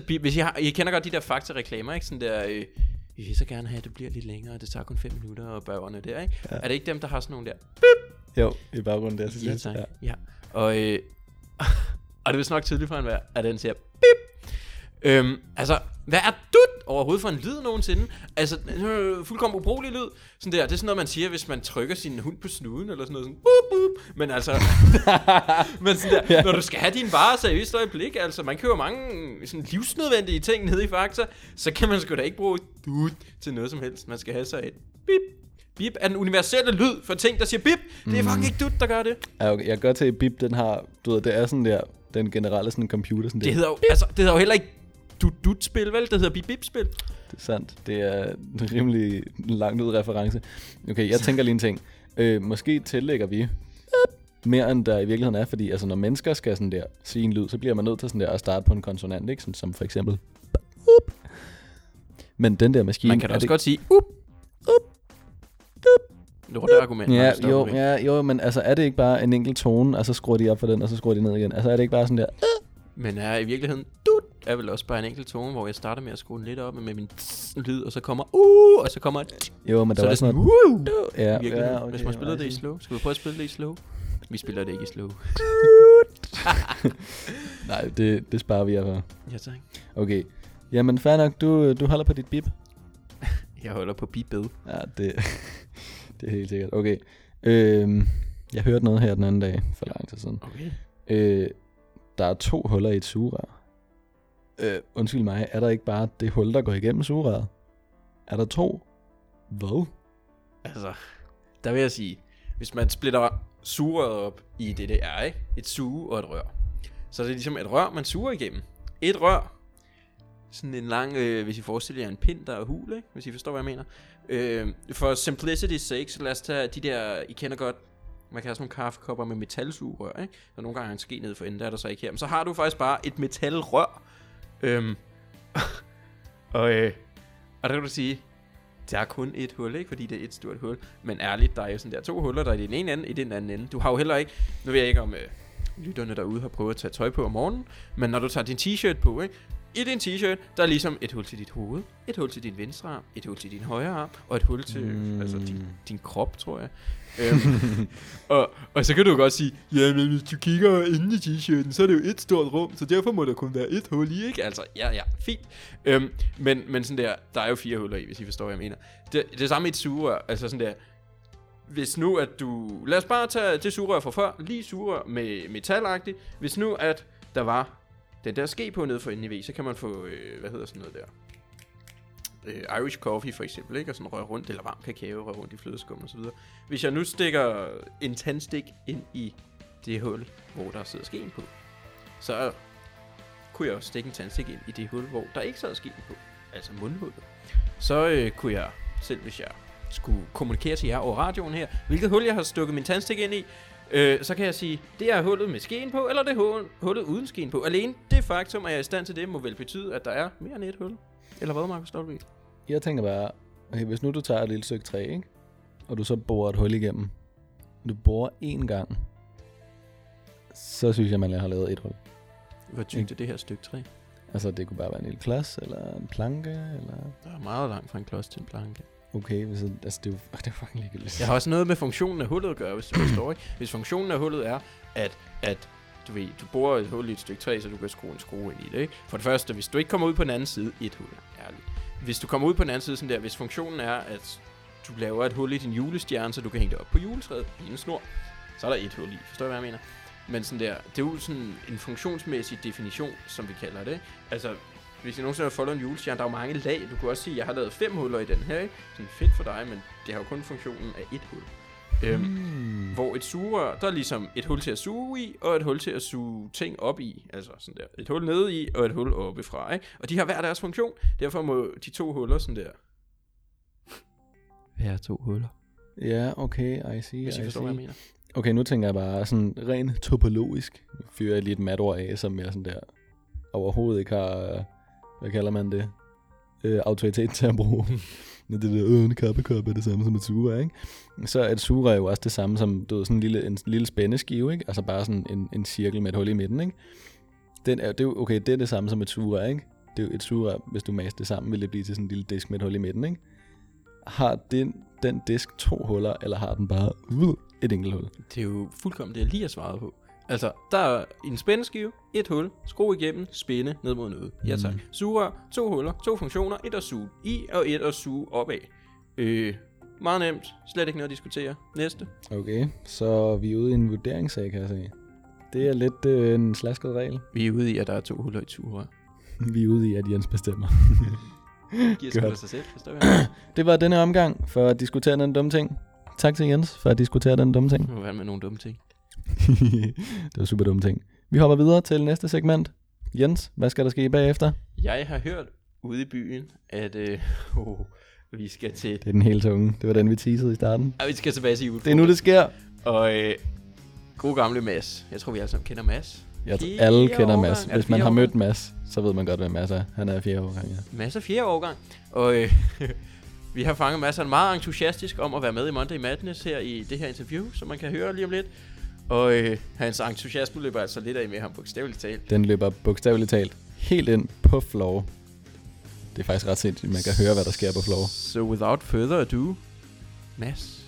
100% bip. Hvis I, har, I kender godt de der fakta-reklamer, ikke? Sådan der, øh, vi vil så gerne have, at det bliver lidt længere, og det tager kun 5 minutter, og børnene der, ikke? Ja. Er det ikke dem, der har sådan nogle der? Jo, i baggrunden der Ja, tak. Ja. Ja. Og, øh, og det er vist nok tydeligt for en hver, at den siger bip. Øhm, altså, hvad er dut overhovedet for en lyd nogensinde? Altså, øh, fuldkommen ubrugelig lyd. Sådan der, det er sådan noget, man siger, hvis man trykker sin hund på snuden, eller sådan noget sådan, bup, bup. Men altså, men sådan der, når du skal have din varer seriøst øjeblik, altså, man køber mange sådan livsnødvendige ting nede i Fakta, så kan man sgu da ikke bruge dut til noget som helst. Man skal have sig et bip. Bip er den universelle lyd for ting, der siger bip. Det er fucking ikke dut, der gør det. Ja, okay. Jeg godt til, at bip, den har, du ved, det er sådan der, den generelle sådan computer, sådan Det der. hedder jo, altså, det hedder jo heller ikke dut-dut-spil, vel? Det hedder bip-bip-spil. Det er sandt. Det er en rimelig langt ud reference. Okay, jeg tænker lige en ting. Øh, måske tillægger vi mere end der i virkeligheden er, fordi altså, når mennesker skal sådan der sige en lyd, så bliver man nødt til sådan der at starte på en konsonant, ikke? Som, som for eksempel up. Men den der maskine... Man kan da også det, godt sige, up, up, up. Lort argument. Ja, jo, W. ja, jo, men altså er det ikke bare en enkelt tone, og så skruer de op for den, og så skruer de ned igen? Altså er det ikke bare sådan der... Men er i virkeligheden, dut, er vel også bare en enkelt tone, hvor jeg starter med at skrue den lidt op med min tss lyd, og så kommer uh, og så kommer et Jo, men der så er var det sådan sådan, noget... woo, Ja, ja, okay, Hvis man spillede det i slow, skal vi prøve at spille det i slow? Vi spiller det ikke i slow. Nej, det, det sparer vi jer for. Ja, tak. Okay. Jamen, fair nok. Du, du holder på dit bip. Jeg holder på biped. Ja, det, det er helt sikkert. Okay. Øhm, jeg hørte noget her den anden dag, for lang tid siden. Okay. Øh, der er to huller i et sugerør. Øh, undskyld mig, er der ikke bare det hul, der går igennem sugerøret? Er der to? Hvad? Altså, der vil jeg sige, hvis man splitter sugerøret op i det, det er, ikke? Et suge og et rør. Så er det ligesom et rør, man suger igennem. Et rør, sådan en lang, øh, hvis I forestiller jer en pind, der er hul, ikke? Hvis I forstår, hvad jeg mener. Øh, for simplicity's sake, så lad os tage de der, I kender godt, man kan have sådan nogle kaffekopper med metalsugerør, ikke? Så nogle gange er en ske nede for enden, der er der så ikke her. Men så har du faktisk bare et metalrør. Øhm, og, øh, og der kan du sige, der er kun et hul, ikke? Fordi det er et stort hul. Men ærligt, der er jo sådan der to huller, der er i den ene ende, i den anden ende. Du har jo heller ikke, nu ved jeg ikke om øh, lytterne derude har prøvet at tage tøj på om morgenen, men når du tager din t-shirt på, ikke? I din t-shirt, der er ligesom et hul til dit hoved, et hul til din venstre arm, et hul til din højre arm, og et hul til mm. altså din, din krop, tror jeg. øhm, og, og så kan du godt sige, ja, men hvis du kigger inde i t-shirten, så er det jo et stort rum, så derfor må der kun være et hul i, ikke? Altså, ja, ja, fint. Øhm, men, men sådan der, der er jo fire huller i, hvis I forstår, hvad jeg mener. Det, det er samme i et sugerør, altså sådan der, hvis nu at du, lad os bare tage det sugerør fra før, lige sugerør med metalagtigt, hvis nu at der var den der ske på nede for NIV, i V, så kan man få, øh, hvad hedder sådan noget der, øh, Irish coffee for eksempel, ikke? Og sådan røre rundt, eller varm kakao, røre rundt i flødeskum og så videre. Hvis jeg nu stikker en tandstik ind i det hul, hvor der sidder skeen på, så kunne jeg også stikke en tandstik ind i det hul, hvor der ikke sidder skeen på. altså mundhullet, så øh, kunne jeg, selv hvis jeg skulle kommunikere til jer over radioen her, hvilket hul jeg har stukket min tandstik ind i, øh, så kan jeg sige, det er hullet med skeen på, eller det er hul- hullet uden skeen på. Alene det faktum, at jeg er i stand til det, må vel betyde, at der er mere end et hul. Eller hvad, Markus W? Jeg tænker bare, okay, hvis nu du tager et lille stykke træ, ikke? og du så borer et hul igennem, du borer én gang, så synes jeg, man har lavet et hul. Hvor tykt er det her stykke træ? Altså, det kunne bare være en lille klods, eller en planke, eller... Der er meget langt fra en klods til en planke. Okay, hvis det, altså, det er jo det er fucking ligegyldigt. Jeg har også noget med funktionen af hullet at gøre, hvis du forstår, ikke? Hvis funktionen af hullet er, at, at du ved, du borer et hul i et stykke træ, så du kan skrue en skrue ind i det, ikke? For det første, hvis du ikke kommer ud på den anden side, et hul, ærligt. Hvis du kommer ud på den anden side sådan der, hvis funktionen er, at du laver et hul i din julestjerne, så du kan hænge det op på juletræet i en snor, så er der et hul i. Forstår du, hvad jeg mener? Men sådan der, det er jo sådan en funktionsmæssig definition, som vi kalder det. Altså, hvis jeg nogensinde har foldet en julestjerne, der er jo mange lag. Du kunne også sige, at jeg har lavet fem huller i den her, ikke? Sådan fedt for dig, men det har jo kun funktionen af et hul. Øhm, Mm. hvor et sugerør, der er ligesom et hul til at suge i, og et hul til at suge ting op i. Altså sådan der. Et hul nede i, og et hul oppe fra, ikke? Og de har hver deres funktion. Derfor må de to huller sådan der... Være to huller. Ja, okay, I see, Hvis I I forstår, hvad jeg see. mener. Okay, nu tænker jeg bare sådan rent topologisk. Nu fyrer jeg lige et matord af, som jeg sådan der overhovedet ikke har, hvad kalder man det, øh, autoritet til at bruge. Når det der, øh, en kappekop er det samme som et sugerør, ikke? Så er et sugerør jo også det samme som, du ved, sådan en lille, en lille spændeskive, ikke? Altså bare sådan en, en cirkel med et hul i midten, ikke? Den er, det er jo, okay, det er det samme som et sugerør, ikke? Det er jo et sugerør, hvis du maser det sammen, vil det blive til sådan en lille disk med et hul i midten, ikke? Har den, den disk to huller, eller har den bare et enkelt hul? Det er jo fuldkommen det, jeg lige har svaret på. Altså, der er en spændeskive, et hul, skru igennem, spænde ned mod noget. Ja tak. Mm. Sugerør, to huller, to funktioner, et at suge i, og et at suge opad. Øh, meget nemt. Slet ikke noget at diskutere. Næste. Okay, så vi er ude i en vurderingssag, kan jeg se. Det er lidt øh, en slasket regel. Vi er ude i, at der er to huller i sugerør. Vi er ude i, at Jens bestemmer. Giver da sig selv, forstår jeg. Det var denne omgang for at diskutere den dumme ting. Tak til Jens for at diskutere den dumme ting. Nu er med nogle dumme ting. det var super dumme ting. Vi hopper videre til næste segment. Jens, hvad skal der ske bagefter? Jeg har hørt ude i byen, at øh, oh, vi skal til... Det er den helt tunge. Det var den, vi teasede i starten. Ja, vi skal tilbage til jul. Det er nu, det sker. Og øh, god gamle Mads. Jeg tror, vi alle sammen kender Mads. Jeg tror, alle kender årgang. Mads. Hvis man har mødt? Mads, så ved man godt, hvem Mads er. Han er fjerde årgang, ja. Mads er fjerde årgang. Og øh, vi har fanget Mads. Han er meget entusiastisk om at være med i Monday Madness her i det her interview, som man kan høre lige om lidt. Og øh, hans entusiasme løber altså lidt af med ham bogstaveligt talt. Den løber bogstaveligt talt helt ind på floor. Det er faktisk ret sindssygt, man kan høre, hvad der sker på floor. So without further ado, Mads.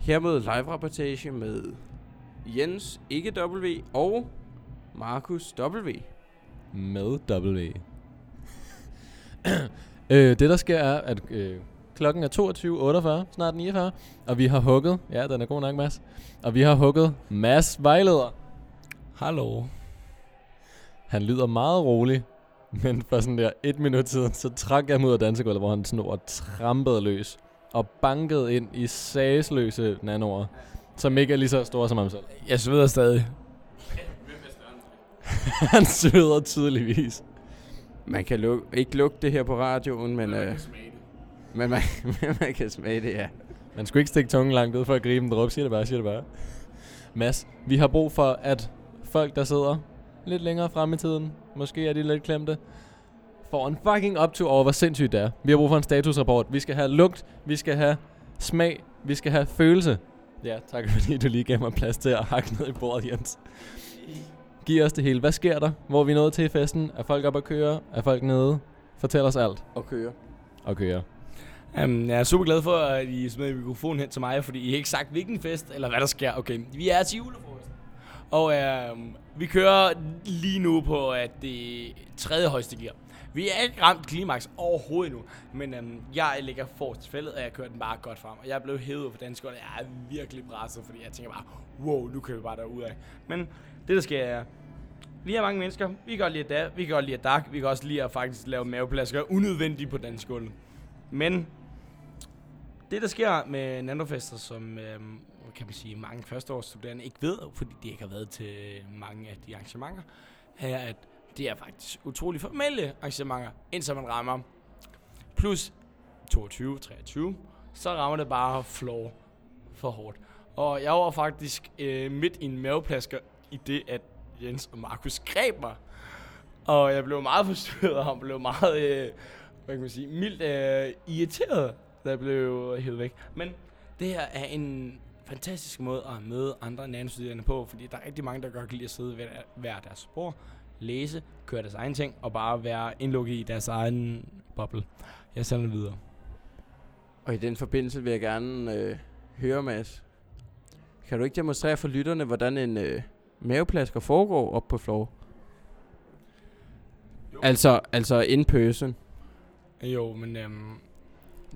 Hermed live-rapportage med Jens, ikke W, og Markus W. Med W. øh, det der sker er, at øh, klokken er 22.48, snart 49, og vi har hugget, ja, den er god nok, Mads, og vi har hugget Mads vejleder. Hallo. Han lyder meget rolig, men for sådan der et minut siden, så trak jeg ham ud af dansegulvet, hvor han sådan over trampede løs og bankede ind i sagsløse nanoer, som ikke er lige så store som ham selv. Jeg sveder stadig. han sveder tydeligvis. Man kan luk- ikke lugte det her på radioen, men, øh, men man, men man kan smage det, ja. Man skulle ikke stikke tungen langt ud for at gribe en dråbe. Siger det bare, siger det bare. Mads, vi har brug for, at folk, der sidder lidt længere frem i tiden, måske er de lidt klemte, får en fucking optur over, hvor sindssygt det er. Vi har brug for en statusrapport. Vi skal have lugt, vi skal have smag, vi skal have følelse. Ja, tak fordi du lige gav mig plads til at hakke ned i bordet, Jens. Giv os det hele. Hvad sker der? Hvor er vi nået til i festen? Er folk op at køre? Er folk nede? Fortæl os alt. Og køre. Og køre. Um, jeg er super glad for, at I smed mikrofonen hen til mig, fordi I har ikke sagt, hvilken fest eller hvad der sker. Okay, vi er til julefrokost. Og um, vi kører lige nu på at det tredje højeste gear. Vi er ikke ramt klimaks overhovedet nu, men um, jeg ligger forrest til fældet, og jeg kører den bare godt frem. Og jeg er blevet hævet ud for dansk, og jeg er virkelig presset, fordi jeg tænker bare, wow, nu kører vi bare derud af. Men det der sker er, vi er mange mennesker. Vi kan godt lide at da, vi kan godt lide at dak, vi kan også lide at faktisk lave maveplasker unødvendigt på dansk gulv. Men det, der sker med nanofester, som øh, kan man sige, mange førsteårsstuderende ikke ved, fordi de ikke har været til mange af de arrangementer, er, at det er faktisk utrolig formelle arrangementer, indtil man rammer plus 22, 23, så rammer det bare floor for hårdt. Og jeg var faktisk øh, midt i en maveplasker i det, at Jens og Markus greb mig. Og jeg blev meget forstyrret, og han blev meget, øh, hvad kan man sige, mildt øh, irriteret, jeg blev hævet væk. Men det her er en fantastisk måde at møde andre nanostuderende på, fordi der er rigtig mange, der godt kan lide at sidde ved hver deres spor, læse, køre deres egen ting, og bare være indlukket i deres egen boble. Jeg sender det videre. Og i den forbindelse vil jeg gerne øh, høre, Mads. Kan du ikke demonstrere for lytterne, hvordan en øh, maveplasker foregår op på floor? Altså, altså in person. Jo, men øhm,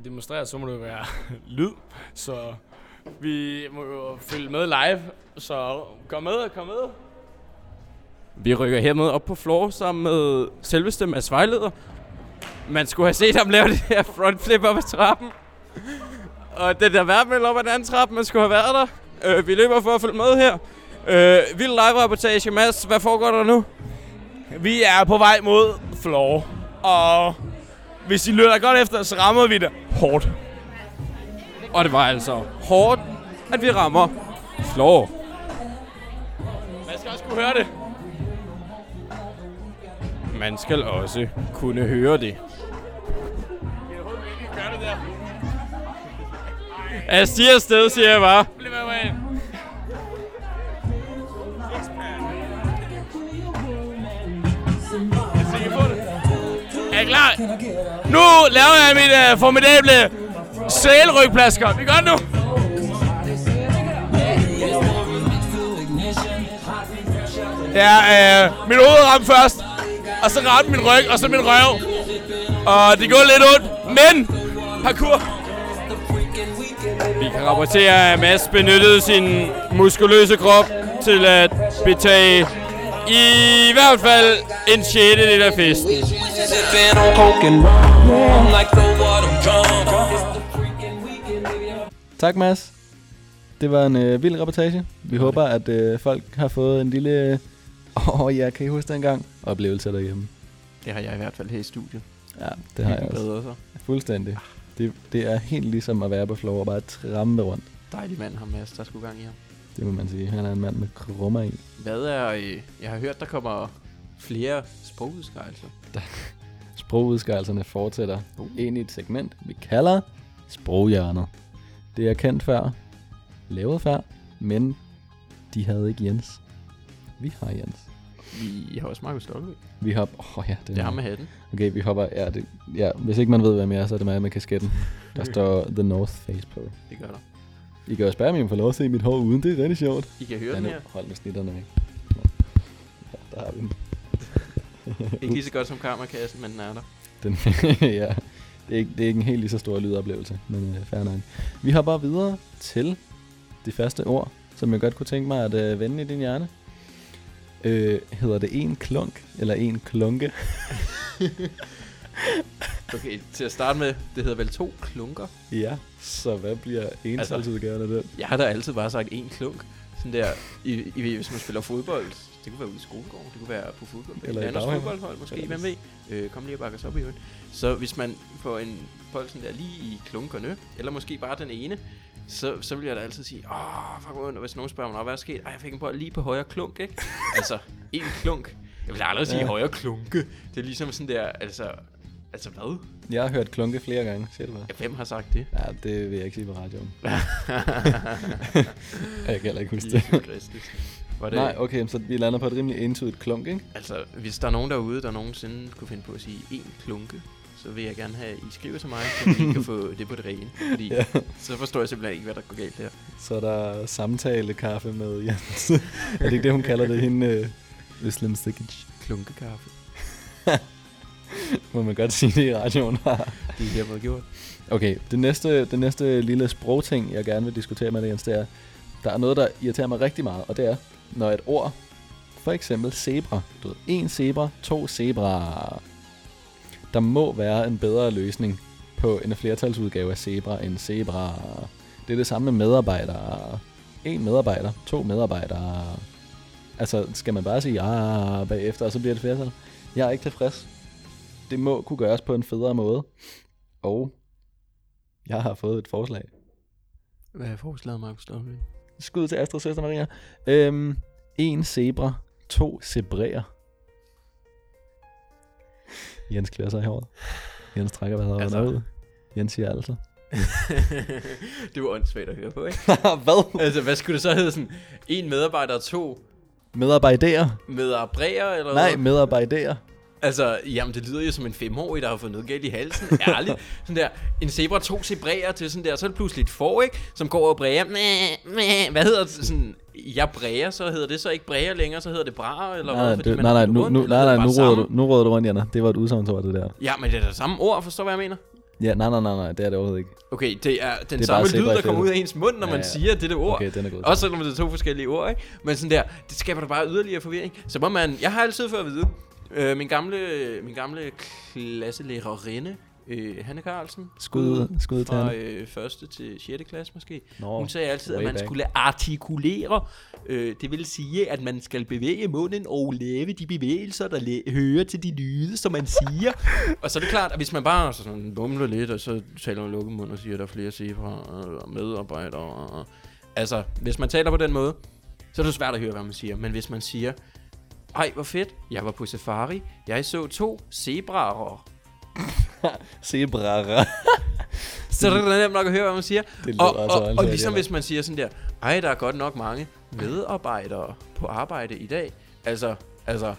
demonstrere, så må det være lyd, så vi må jo følge med live, så kom med, kom med. Vi rykker hermed op på floor sammen med selveste Mads Vejleder. Man skulle have set ham lave det her frontflip op ad trappen. Og det der værtmæld op ad den anden trappe, man skulle have været der. Øh, vi løber for at følge med her. Øh, vild live-reportage, Mads. Hvad foregår der nu? Vi er på vej mod floor, og hvis I lytter godt efter, så rammer vi det hårdt. Og det var altså hårdt, at vi rammer floor. Man skal også kunne høre det. Man skal også kunne høre det. Jeg stiger afsted, siger jeg bare. Bliv med mig Er klar? Nu laver jeg mit uh, formidable sælrygplasker. Vi gør det nu. Ja, øh, min hoved ramte først, og så ramte min ryg, og så min røv. Og det går lidt ondt, men parkour. Vi kan rapportere, at Mads benyttede sin muskuløse krop til at betage i hvert fald en sjette del af festen. Tak, Mads. Det var en øh, vild reportage. Vi håber, at øh, folk har fået en lille... Åh oh, ja, kan I huske dengang? Oplevelse derhjemme. Det har jeg i hvert fald her i studiet. Ja, det har jeg også. Bedre så. Fuldstændig. Det, det er helt ligesom at være på floor og bare trampe rundt. Dejlig mand, ham Mads, der skulle gang i ham. Det må man sige. Han er en mand med krummer i. Hvad er... Øh, jeg har hørt, der kommer flere sprogudskejelser. Sprogudskærelserne fortsætter Uh. ind i et segment, vi kalder Sproghjørnet. Det er kendt før, lavet før, men de havde ikke Jens. Vi har Jens. Vi har også Markus Stolpe. Vi hopper... Åh oh, ja, det Det er ham med hatten. Okay, vi hopper... Ja, det, ja, hvis ikke man ved, hvem jeg er, så er det mig med kasketten. Der står The North Face på. Det gør der. I kan jo spørge mig, om I får lov at se mit hår uden. Det er rigtig sjovt. I kan høre Ja, den her. hold med snitterne væk. Ja, der har vi den. Ikke lige så godt som kammerkassen, men den er der. Den, ja, det er, ikke, det er ikke en helt lige så stor lydoplevelse, men øh, fair nok. Vi hopper videre til det første ord, som jeg godt kunne tænke mig at øh, vende i din hjerne. Øh, hedder det en klunk, eller en klunke? Okay, til at starte med, det hedder vel to klunker. Ja, så hvad bliver entalsudgaven af den? Jeg har da altid bare sagt en klunk. Sådan der, i, i, hvis man spiller fodbold, det kunne være ude i skolegården, det kunne være på fodbold, Eller et andet fodboldhold måske, Eller hvem ved. Øh, kom lige og bakke os op i øvrigt. Så hvis man får en bold sådan der lige i klunkerne, eller måske bare den ene, så, så vil jeg da altid sige, åh, fuck ondt, og hvis nogen spørger mig, "Nå, hvad er sket? Ej, jeg fik en bold lige på højre klunk, ikke? altså, en klunk. Jeg vil aldrig sige Ja. højre klunke. Det er ligesom sådan der, altså, altså hvad? Jeg har hørt klunke flere gange, siger du hvad? Ja, hvem har sagt det? Ja, det vil jeg ikke sige på radioen. jeg kan heller ikke huske det. Var det, Nej, okay, så vi lander på et rimelig entydigt klunk, ikke? Altså, hvis der er nogen derude, der nogensinde kunne finde på at sige en klunke, så vil jeg gerne have, at I skriver til mig, så vi kan få det på det rene. Fordi Ja. så forstår jeg simpelthen ikke, hvad der går galt her. Så er der samtale-kaffe med Jens. er det ikke det, hun kalder det, hende uh, Øslem Sikic? Klunkekaffe. Må man godt sige det i radioen. Det er hermed gjort. okay, det næste, det næste lille sprogting, jeg gerne vil diskutere med dig, Jens, det er, der er noget, der irriterer mig rigtig meget, og det er, når et ord, for eksempel zebra, du ved, en zebra, to zebra, der må være en bedre løsning på en flertalsudgave af zebra end zebra. Det er det samme med medarbejdere. En medarbejder, to medarbejdere. Altså, skal man bare sige ah bagefter, og så bliver det flertal? Jeg er ikke tilfreds. Det må kunne gøres på en federe måde. Og jeg har fået et forslag. Hvad er forslaget, Markus W? Skud til Astrid Søster Maria. Øhm, en zebra, to zebræer. Jens klør sig i håret. Jens trækker hvad Altså. altså. ud. Jens siger altså. det var åndssvagt at høre på, ikke? hvad? Altså, hvad skulle det så hedde? Sådan, en medarbejder og to Medarbejder. medarbejdere, eller Nej, hvad? Altså, jamen, det lyder jo som en femårig, der har fået noget galt i halsen. Ærligt. Sådan der, en zebra, to zebræer til sådan der, så er det pludselig et får, ikke? Som går og bræger. Hvad hedder det? Sådan, jeg bræger, så hedder det så ikke bræger længere, så hedder det brager, eller Nej, hvad? Fordi man nej, nej, nu, nu, nej, nej, det nu, råder du, nu råder du rundt, Janne. Det var et udsagnsord, det der. Ja, men det er det samme ord, forstår hvad jeg mener? Ja, nej, nej, nej, nej, det er det overhovedet ikke. Okay, det er den Det er samme lyd, der kommer ud af ens mund, når Ja, man siger dette ord. Okay, den er god. Også selvom det er to forskellige ord, ikke? Men sådan der, det skaber da bare yderligere forvirring. Så må man, jeg har altid fået at vide, øh, min gamle, min gamle klasselærerinde, øh, Hanne Carlsen, Skud, skud til fra øh, første til 6. klasse måske. Nå, Hun sagde altid, at man back. skulle artikulere. Øh, det vil sige, at man skal bevæge munden og lave de bevægelser, der læ- hører til de lyde, som man siger. og så er det klart, at hvis man bare så sådan bumler lidt, og så taler man lukket mund og siger, at der er flere zebra og medarbejdere. Og, altså, hvis man taler på den måde, så er det svært at høre, hvad man siger. Men hvis man siger, ej, hvor fedt, jeg var på safari, jeg så to zebraer. Zebraer. Så er det nemt nok at høre, hvad man siger. Det lyder Og, altså og, og åndssvagt, ligesom hvis man siger sådan der, ej, der er godt nok mange medarbejdere på arbejde i dag. Altså, altså,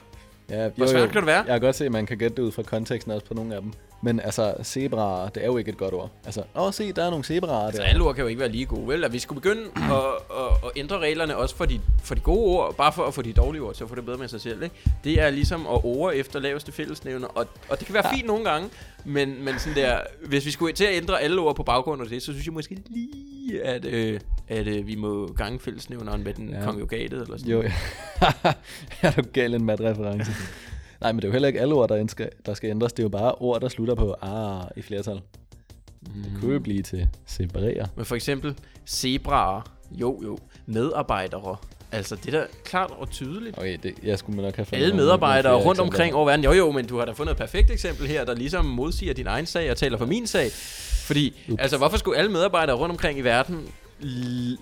Ja, hvor svært kan det være? Jeg kan godt se, at man kan gætte det ud fra konteksten også på nogle af dem. Men altså, zebraer, det er jo ikke et godt ord. Altså, åh, se, der er nogle zebraer Altså, der. alle ord kan jo ikke være lige gode, vel? At vi skulle begynde at, at, at ændre reglerne også for de, for de gode ord, bare for at få de dårlige ord til at få det bedre med sig selv, ikke? Det er ligesom at over efter laveste fællesnævner, og, og det kan være fint nogle gange, men, men sådan der, hvis vi skulle til at ændre alle ord på baggrund af det, så synes jeg måske lige, at, øh, at øh, vi må gange fællesnævneren med den Ja. ja. konjugatet, eller sådan Jo, ja. er du gal en mat-reference? Nej, men det er jo heller ikke alle ord, der, skal, der skal ændres. Det er jo bare ord, der slutter på ah i flertal. Det kunne jo blive til separere. Men for eksempel zebraer, jo jo, medarbejdere. Altså, det er da klart og tydeligt. Okay, det, jeg skulle nok have fundet Alle medarbejdere rundt eksempler. omkring over verden. Jo jo, men du har da fundet et perfekt eksempel her, der ligesom modsiger din egen sag og taler for min sag. Fordi, Ups. altså, hvorfor skulle alle medarbejdere rundt omkring i verden,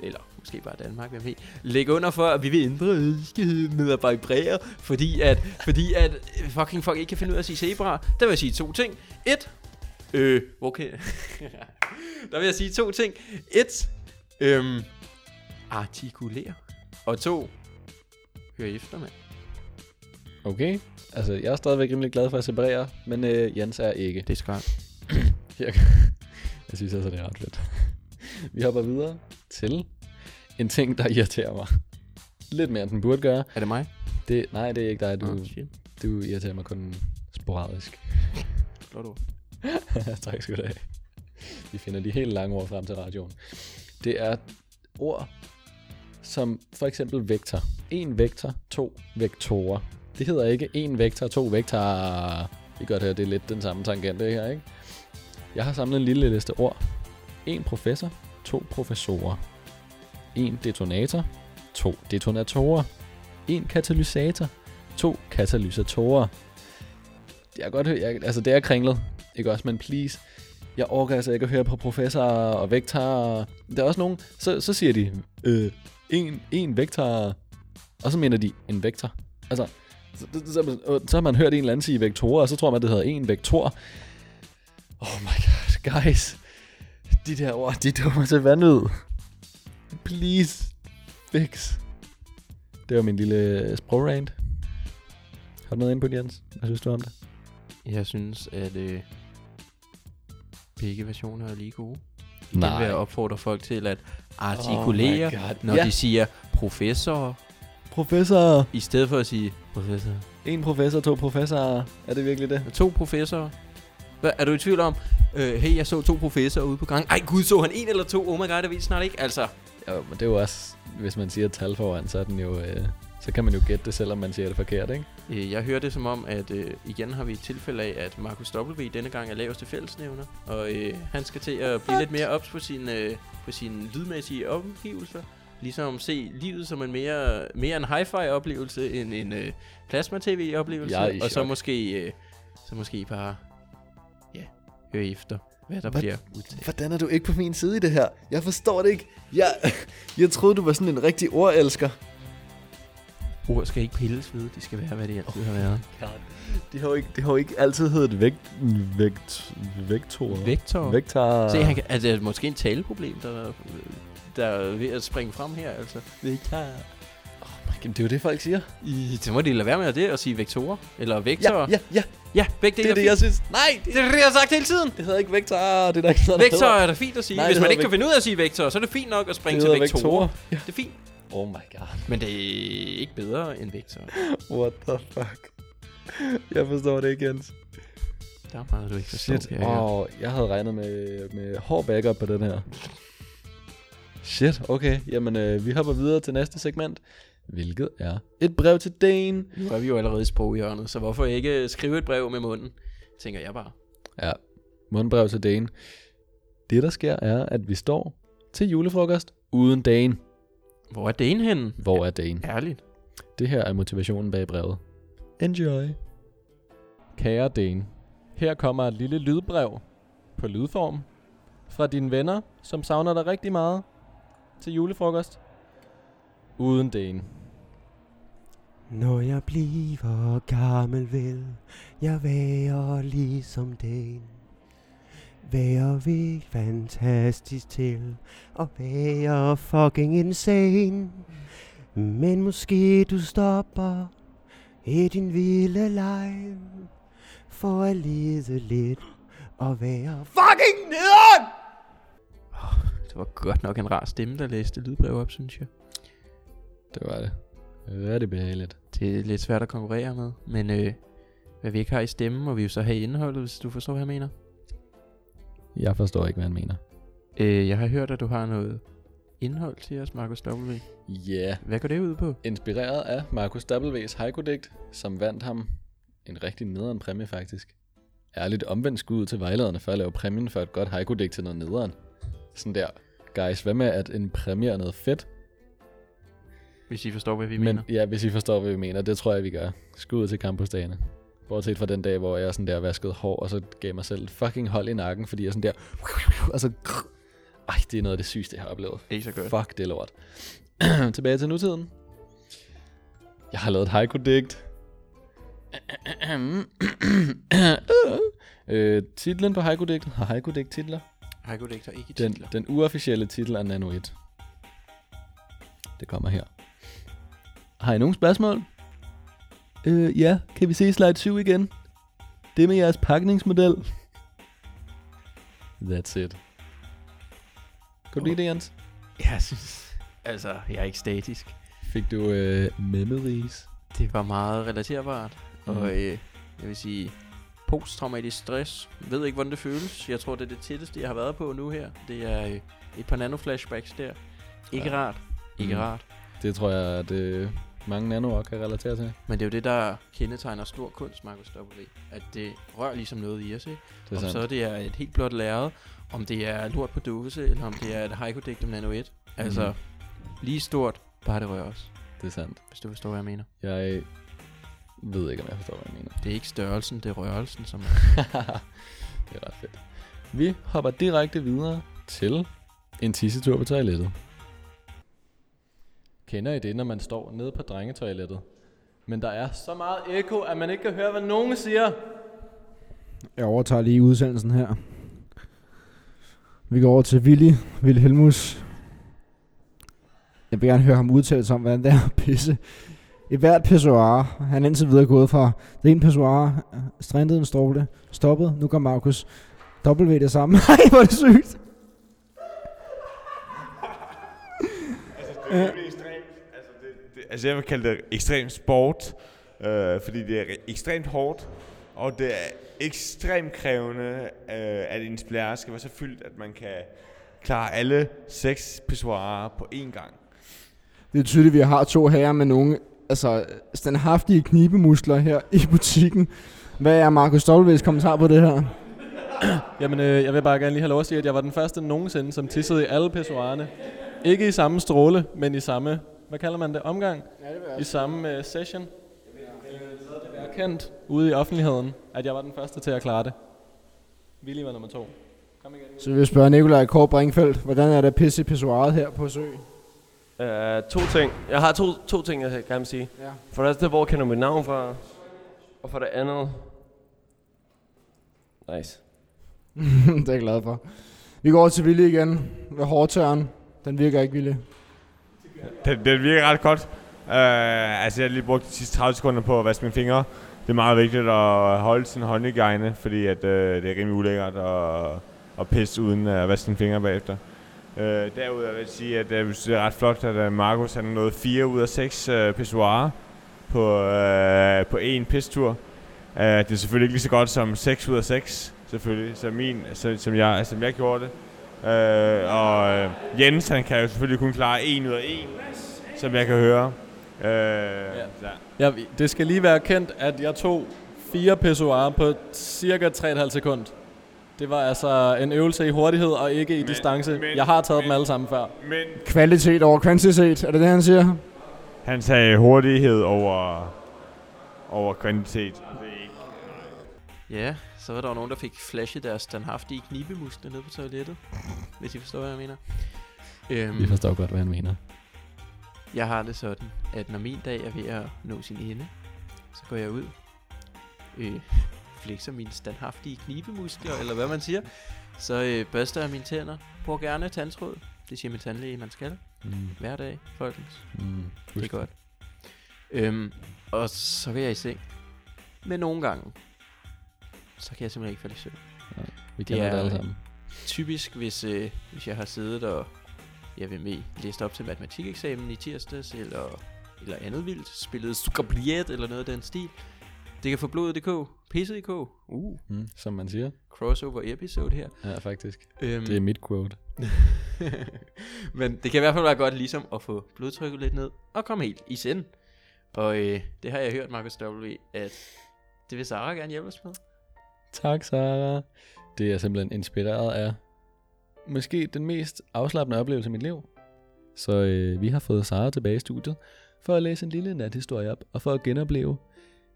eller måske bare Danmark, hvem ved, lægge under for, at vi vil ændre medarbejdere, fordi at, fordi at fucking folk ikke kan finde ud af at sige zebra. Der vil jeg sige to ting. Et, øh, okay. der vil jeg sige to ting. Et, øhm, artikulere. Og to, hør efter, mand. Okay, altså jeg er stadigvæk rimelig glad for at separere, men øh, Jens er ikke. Det er skrald. Jeg, jeg synes altså, det er ret fedt. Vi hopper videre til en ting, der irriterer mig. Lidt mere, end den burde gøre. Er det mig? Det, nej, det er ikke dig. Du, Nå, shit. du irriterer mig kun sporadisk. Flot ord. tak skal du have. Vi finder de helt lange ord frem til radioen. Det er ord som for eksempel vektor. En vektor, to vektorer. Det hedder ikke en vektor, to vektorer. Vi kan godt høre, det er lidt den samme tangent, det her, ikke? Jeg har samlet en lille liste ord. En professor, to professorer. 1 detonator, to detonatorer. 1 katalysator, to katalysatorer. Jeg kan godt høre, jeg, altså det er kringlet, ikke også, men please, jeg orker altså ikke at høre på professorer og vektorer. Der er også nogen, så, så siger de, øh, en, en vektor, og så mener de en vektor. Altså, så, så, så, så har man hørt en eller anden sige vektorer, og så tror man, det hedder en vektor. Oh my god, guys. De der ord, de dummer til vandet. Please, fix. Det var min lille sprogrant. Har du noget det, Jens? Hvad synes du om det? Jeg synes, at øh, begge versioner er lige gode. Igen vil jeg opfordre folk til at artikulere, Oh God. når Ja. de siger professor, Professor. i stedet for at sige professor. En professor, to professorer. Er det virkelig det? To professorer. Hvad, er du i tvivl om? Øh, hey, jeg så to professorer ude på gang. Ej gud, så han en eller to? Oh my god, det ved snart ikke. Altså, Jo, men det er jo også, hvis man siger et tal foran, så er den jo... Øh, så kan man jo gætte det, selvom man siger det forkert, ikke? øh, jeg hører det som om, at øh, igen har vi et tilfælde af, at Markus W. denne gang er laveste fællesnævner. Og øh, han skal til at blive lidt mere ops på sin, øh, på sine lydmæssige omgivelser. ligesom se livet som en mere, mere en hi-fi oplevelse end en øh, plasma-tv oplevelse. Jeg i og så måske, øh, så måske bare, ja, høre efter, hvad der Hvad? bliver udtalt. Hvordan er du ikke på min side i det her? Jeg forstår det ikke. Jeg, jeg troede, du var sådan en rigtig ordelsker. Ord skal ikke pilles ved, de skal være, hvad de altid har været. Det har jo ikke, det har jo ikke altid heddet vægt, vægt, vektor. Vektor. Vektor. Se, han kan, altså, det er måske en taleproblem, der, der er ved at springe frem her, altså. Vektor. Jamen, det er jo det, folk siger. I, så må de lade være med det og sige vektorer. Eller vektorer. Ja, ja, ja. Ja begge Det dele er det, jeg synes. Nej, Det er det, jeg har sagt hele tiden. det hedder ikke vektor. Det er der ikke det Vektor er da fint at sige. Nej, Hvis det man ikke kan finde ud af at sige vektor, så er det fint nok at springe Det til vektorer. vektorer. Det er fint. Oh my god. Men det er ikke bedre end vektor. What the fuck? Jeg forstår det ikke, Jens. Der er meget, du ikke forstår. Shit. Åh, jeg havde regnet med, med hård backup på den her. Shit, okay. Jamen, øh, vi hopper videre til næste segment. Hvilket er et brev til Dane. Nu er vi jo allerede i sproghjørnet, så hvorfor ikke skrive et brev med munden? Tænker jeg bare. Ja, mundbrev til Dane. Det, der sker, er, at vi står til julefrokost uden Dane. Hvor er den henne? Hvor er Dane? Ærligt. Det her er motivationen bag brevet. Enjoy. Kære Dane, her kommer et lille lydbrev på lydform fra dine venner, som savner dig rigtig meget til julefrokost. Uden Dane. Når jeg bliver gammel, vil jeg være ligesom den. Være vi fantastisk til at være fucking insane. Men måske du stopper i din vilde leg for at lide lidt og være fucking nederen! Det var godt nok en rar stemme, der læste lydbrev op, synes jeg. Det var det. Rigtig behageligt. Det er lidt svært at konkurrere med, men øh, hvad vi ikke har i stemmen, må vi jo så have i indholdet, hvis du forstår, hvad jeg mener. Jeg forstår ikke, hvad han mener. Øh, jeg har hørt, at du har noget indhold til os, Markus W. Ja. Yeah. Hvad går det ud på? Inspireret af Markus W.'s haiku-digt, som vandt ham en rigtig nederen præmie faktisk. Ærligt omvendt skud til vejlederne for at lave præmien for et godt haiku-digt til noget nederen. Sådan der, guys, hvad med at en præmie er noget fedt? Hvis I forstår, hvad vi Men mener. ja, hvis I forstår, hvad vi mener, det tror jeg, vi gør. Skud til campusdagene. Bortset fra den dag, hvor jeg sådan der vaskede hår, og så gav mig selv fucking hold i nakken, fordi jeg sådan der... Og så... Ej, det er noget af det sygeste, jeg har oplevet. Ikke så godt. Fuck, det er lort. Tilbage til nutiden. Jeg har lavet et haiku-digt. øh, titlen på haiku-digtet har haiku-digt titler. Haiku-digter ikke i Den, titler. den uofficielle titel er Nano 1. Det kommer her. Har I nogle spørgsmål? Øh, ja. Kan vi se slide 7 igen? Det med jeres pakningsmodel. That's it. Kunne du lide det, Jens? Jeg synes... Altså, jeg er ikke statisk. Fik du øh, memories? Det var meget relaterbart. Mm. Mhm. Og øh, jeg vil sige, posttraumatisk stress. Ved ikke, hvordan det føles. Jeg tror, det er det tætteste, jeg har været på nu her. Det er øh, et par nano-flashbacks der. Ikke Ja. rart. Ikke Mm. mm. rart. Det tror jeg, at øh, mange nanoer kan relatere til. Men det er jo det, der kendetegner stor kunst, Markus W. At det rører ligesom noget i os, ikke? Det er om sandt. så det er et helt blåt lærred, om det er lort på dåse, eller om det er et haiku-digt om nano 1. Altså, Mhm. lige stort, bare det rører os. Det er sandt. Hvis du forstår, hvad jeg mener. Jeg ved ikke, om jeg forstår, hvad jeg mener. Det er ikke størrelsen, det er rørelsen, som det er ret fedt. Vi hopper direkte videre til en tissetur på toilettet. Kender I det, når man står nede på drengetoilettet? Men der er så meget ekko, at man ikke kan høre, hvad nogen siger. Jeg overtager lige udsendelsen her. Vi går over til Willy, Willy Helmus. Jeg vil gerne høre ham udtale sig om, hvordan det er at pisse. I hvert pissoir, han er indtil videre gået fra det ene pissoir, strandede en stråle, stoppet, nu går Markus W det samme. Nej, hvor er det sygt. Det er jo ekstremt. Altså, det, det, altså, jeg vil kalde det ekstremt sport, øh, fordi det er re- ekstremt hårdt, og det er ekstremt krævende, øh, at ens blære skal være så fyldt, at man kan klare alle seks pissoirer på én gang. Det er tydeligt, at vi har to herrer med nogle altså, standhaftige knibemuskler her i butikken. Hvad er Markus Stolves kommentar på det her? Jamen, øh, jeg vil bare gerne lige have lov at sige, at jeg var den første nogensinde, som tissede i alle pissoirerne. ikke i samme stråle, men i samme, hvad kalder man det, omgang? Ja, det I samme uh, session. Øh, det være kendt ude i offentligheden, at jeg var den første til at klare det. Willy var nummer to. Kom igen. Så vi vil spørge Nikolaj Kåre Brinkfeldt, hvordan er der pisse i pissoiret her på Sø? Uh, to ting. Jeg har to, to ting, jeg gerne vil sige. Ja. For det første, hvor kender du mit navn fra? Og for det andet... Nice. det er jeg glad for. Vi går over til Ville igen. Ved hårdtørren. Den virker ikke, Ville. Den, den virker ret godt. Uh, altså, jeg har lige brugt de sidste 30 sekunder på at vaske mine fingre. Det er meget vigtigt at holde sin håndhygiejne, fordi at, uh, det er rimelig ulækkert at, at pisse uden at vaske sine fingre bagefter. Uh, derudover vil jeg sige, at uh, det er ret flot, at uh, Markus har nået 4 ud af 6 uh, pissoirer på, uh, på én pistur. Uh, det er selvfølgelig ikke lige så godt som 6 ud af 6, selvfølgelig, som, min, så, som, jeg, som jeg gjorde det. Uh, og uh, Jens, han kan jo selvfølgelig kun klare 1 ud af 1, som jeg kan høre. Uh, ja. Ja, det skal lige være kendt, at jeg tog fire pissoirer på cirka 3,5 sekund. Det var altså en øvelse i hurtighed og ikke i Men- distance. men- jeg har taget dem men- alle sammen før. Men Kvalitet over kvantitet, er det det, han siger? han sagde hurtighed over, over kvantitet. Det er ikke Ja, så var der jo nogen, der fik flashet deres standhaftige knibemuskler ned på toilettet. Hvis I forstår, hvad jeg mener. Øhm, Vi forstår godt, hvad han mener. Jeg har det sådan, at når min dag er ved at nå sin ende, så går jeg ud, øh, flexer mine standhaftige knibemuskler, eller hvad man siger. Så øh, børster jeg mine tænder, bruger gerne tandtråd. Det siger min tandlæge, man skal. Mm. Hver dag, folkens. Mm. Det er godt. Øhm, og så vil jeg i seng. Men nogle gange, så kan jeg simpelthen ikke falde i søvn. Vi kender det, er- alle sammen. Typisk, hvis, øh, hvis jeg har siddet og jeg vil med læst op til matematikeksamen i tirsdags, eller, eller andet vildt, spillet Sukabliet eller noget af den stil. Det kan få blodet.dk, PC.dk, uh, Mm. Som man siger. crossover episode her. Ja, faktisk. Øhm, Det er mit quote. Men det kan i hvert fald være godt ligesom at få blodtrykket lidt ned og komme helt i send. Og øh, det har jeg hørt, Marcus W., at det vil Sara gerne hjælpe os med. Tak, Sara. Det er simpelthen inspireret af måske den mest afslappende oplevelse i mit liv. Så øh, vi har fået Sara tilbage i studiet for at læse en lille nathistorie op og for at genopleve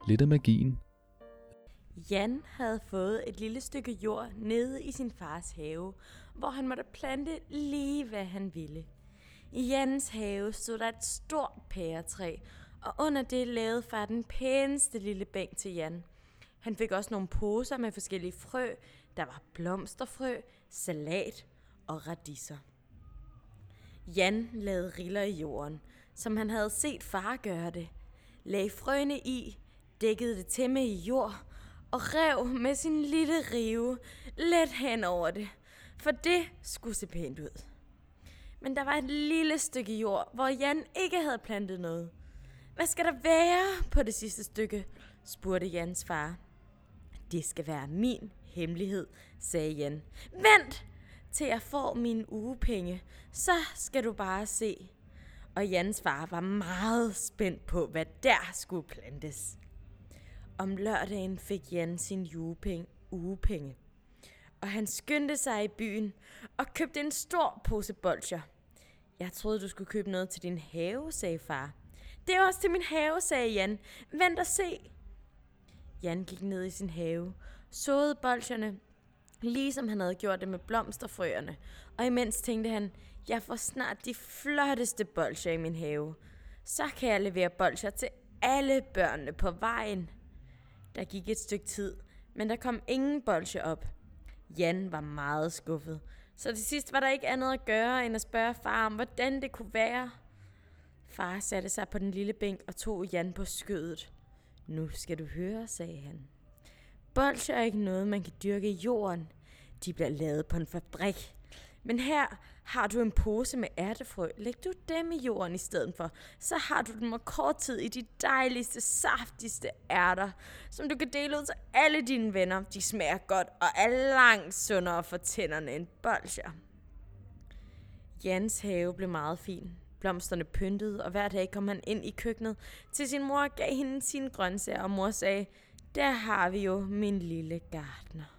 lidt af magien. Jan havde fået et lille stykke jord nede i sin fars have, hvor han måtte plante lige hvad han ville. I Jans have stod der et stort pæretræ, og under det lavede far den pæneste lille bænk til Jan. Han fik også nogle poser med forskellige frø. Der var blomsterfrø, salat og radiser. Jan lavede riller i jorden, som han havde set far gøre det. Lagde frøene i, dækkede det til med i jord og rev med sin lille rive let hen over det, for det skulle se pænt ud. Men der var et lille stykke jord, hvor Jan ikke havde plantet noget. Hvad skal der være på det sidste stykke? spurgte Jans far. Det skal være min hemmelighed, sagde Jan. Vent til jeg får mine ugepenge, så skal du bare se. Og Jans far var meget spændt på, hvad der skulle plantes. Om lørdagen fik Jan sin ugepenge, ugepenge. Og han skyndte sig i byen og købte en stor pose bolcher. Jeg troede, du skulle købe noget til din have, sagde far. Det er også til min have, sagde Jan. Vent og se. Jan gik ned i sin have, såede bolcherne, ligesom han havde gjort det med blomsterfrøerne. Og imens tænkte han, jeg får snart de flotteste bolcher i min have. Så kan jeg levere bolcher til alle børnene på vejen. Der gik et stykke tid, men der kom ingen bolche op. Jan var meget skuffet, så til sidst var der ikke andet at gøre, end at spørge far om, hvordan det kunne være. Far satte sig på den lille bænk og tog Jan på skødet. Nu skal du høre, sagde han. Bolcher er ikke noget, man kan dyrke i jorden. De bliver lavet på en fabrik. Men her har du en pose med ærtefrø. Læg du dem i jorden i stedet for, så har du dem om kort tid i de dejligste, saftigste ærter, som du kan dele ud til alle dine venner. De smager godt og er langt sundere for tænderne end bolcher. Jans have blev meget fin. Blomsterne pyntede, og hver dag kom han ind i køkkenet til sin mor og gav hende sine grøntsager, og mor sagde, der har vi jo min lille gartner.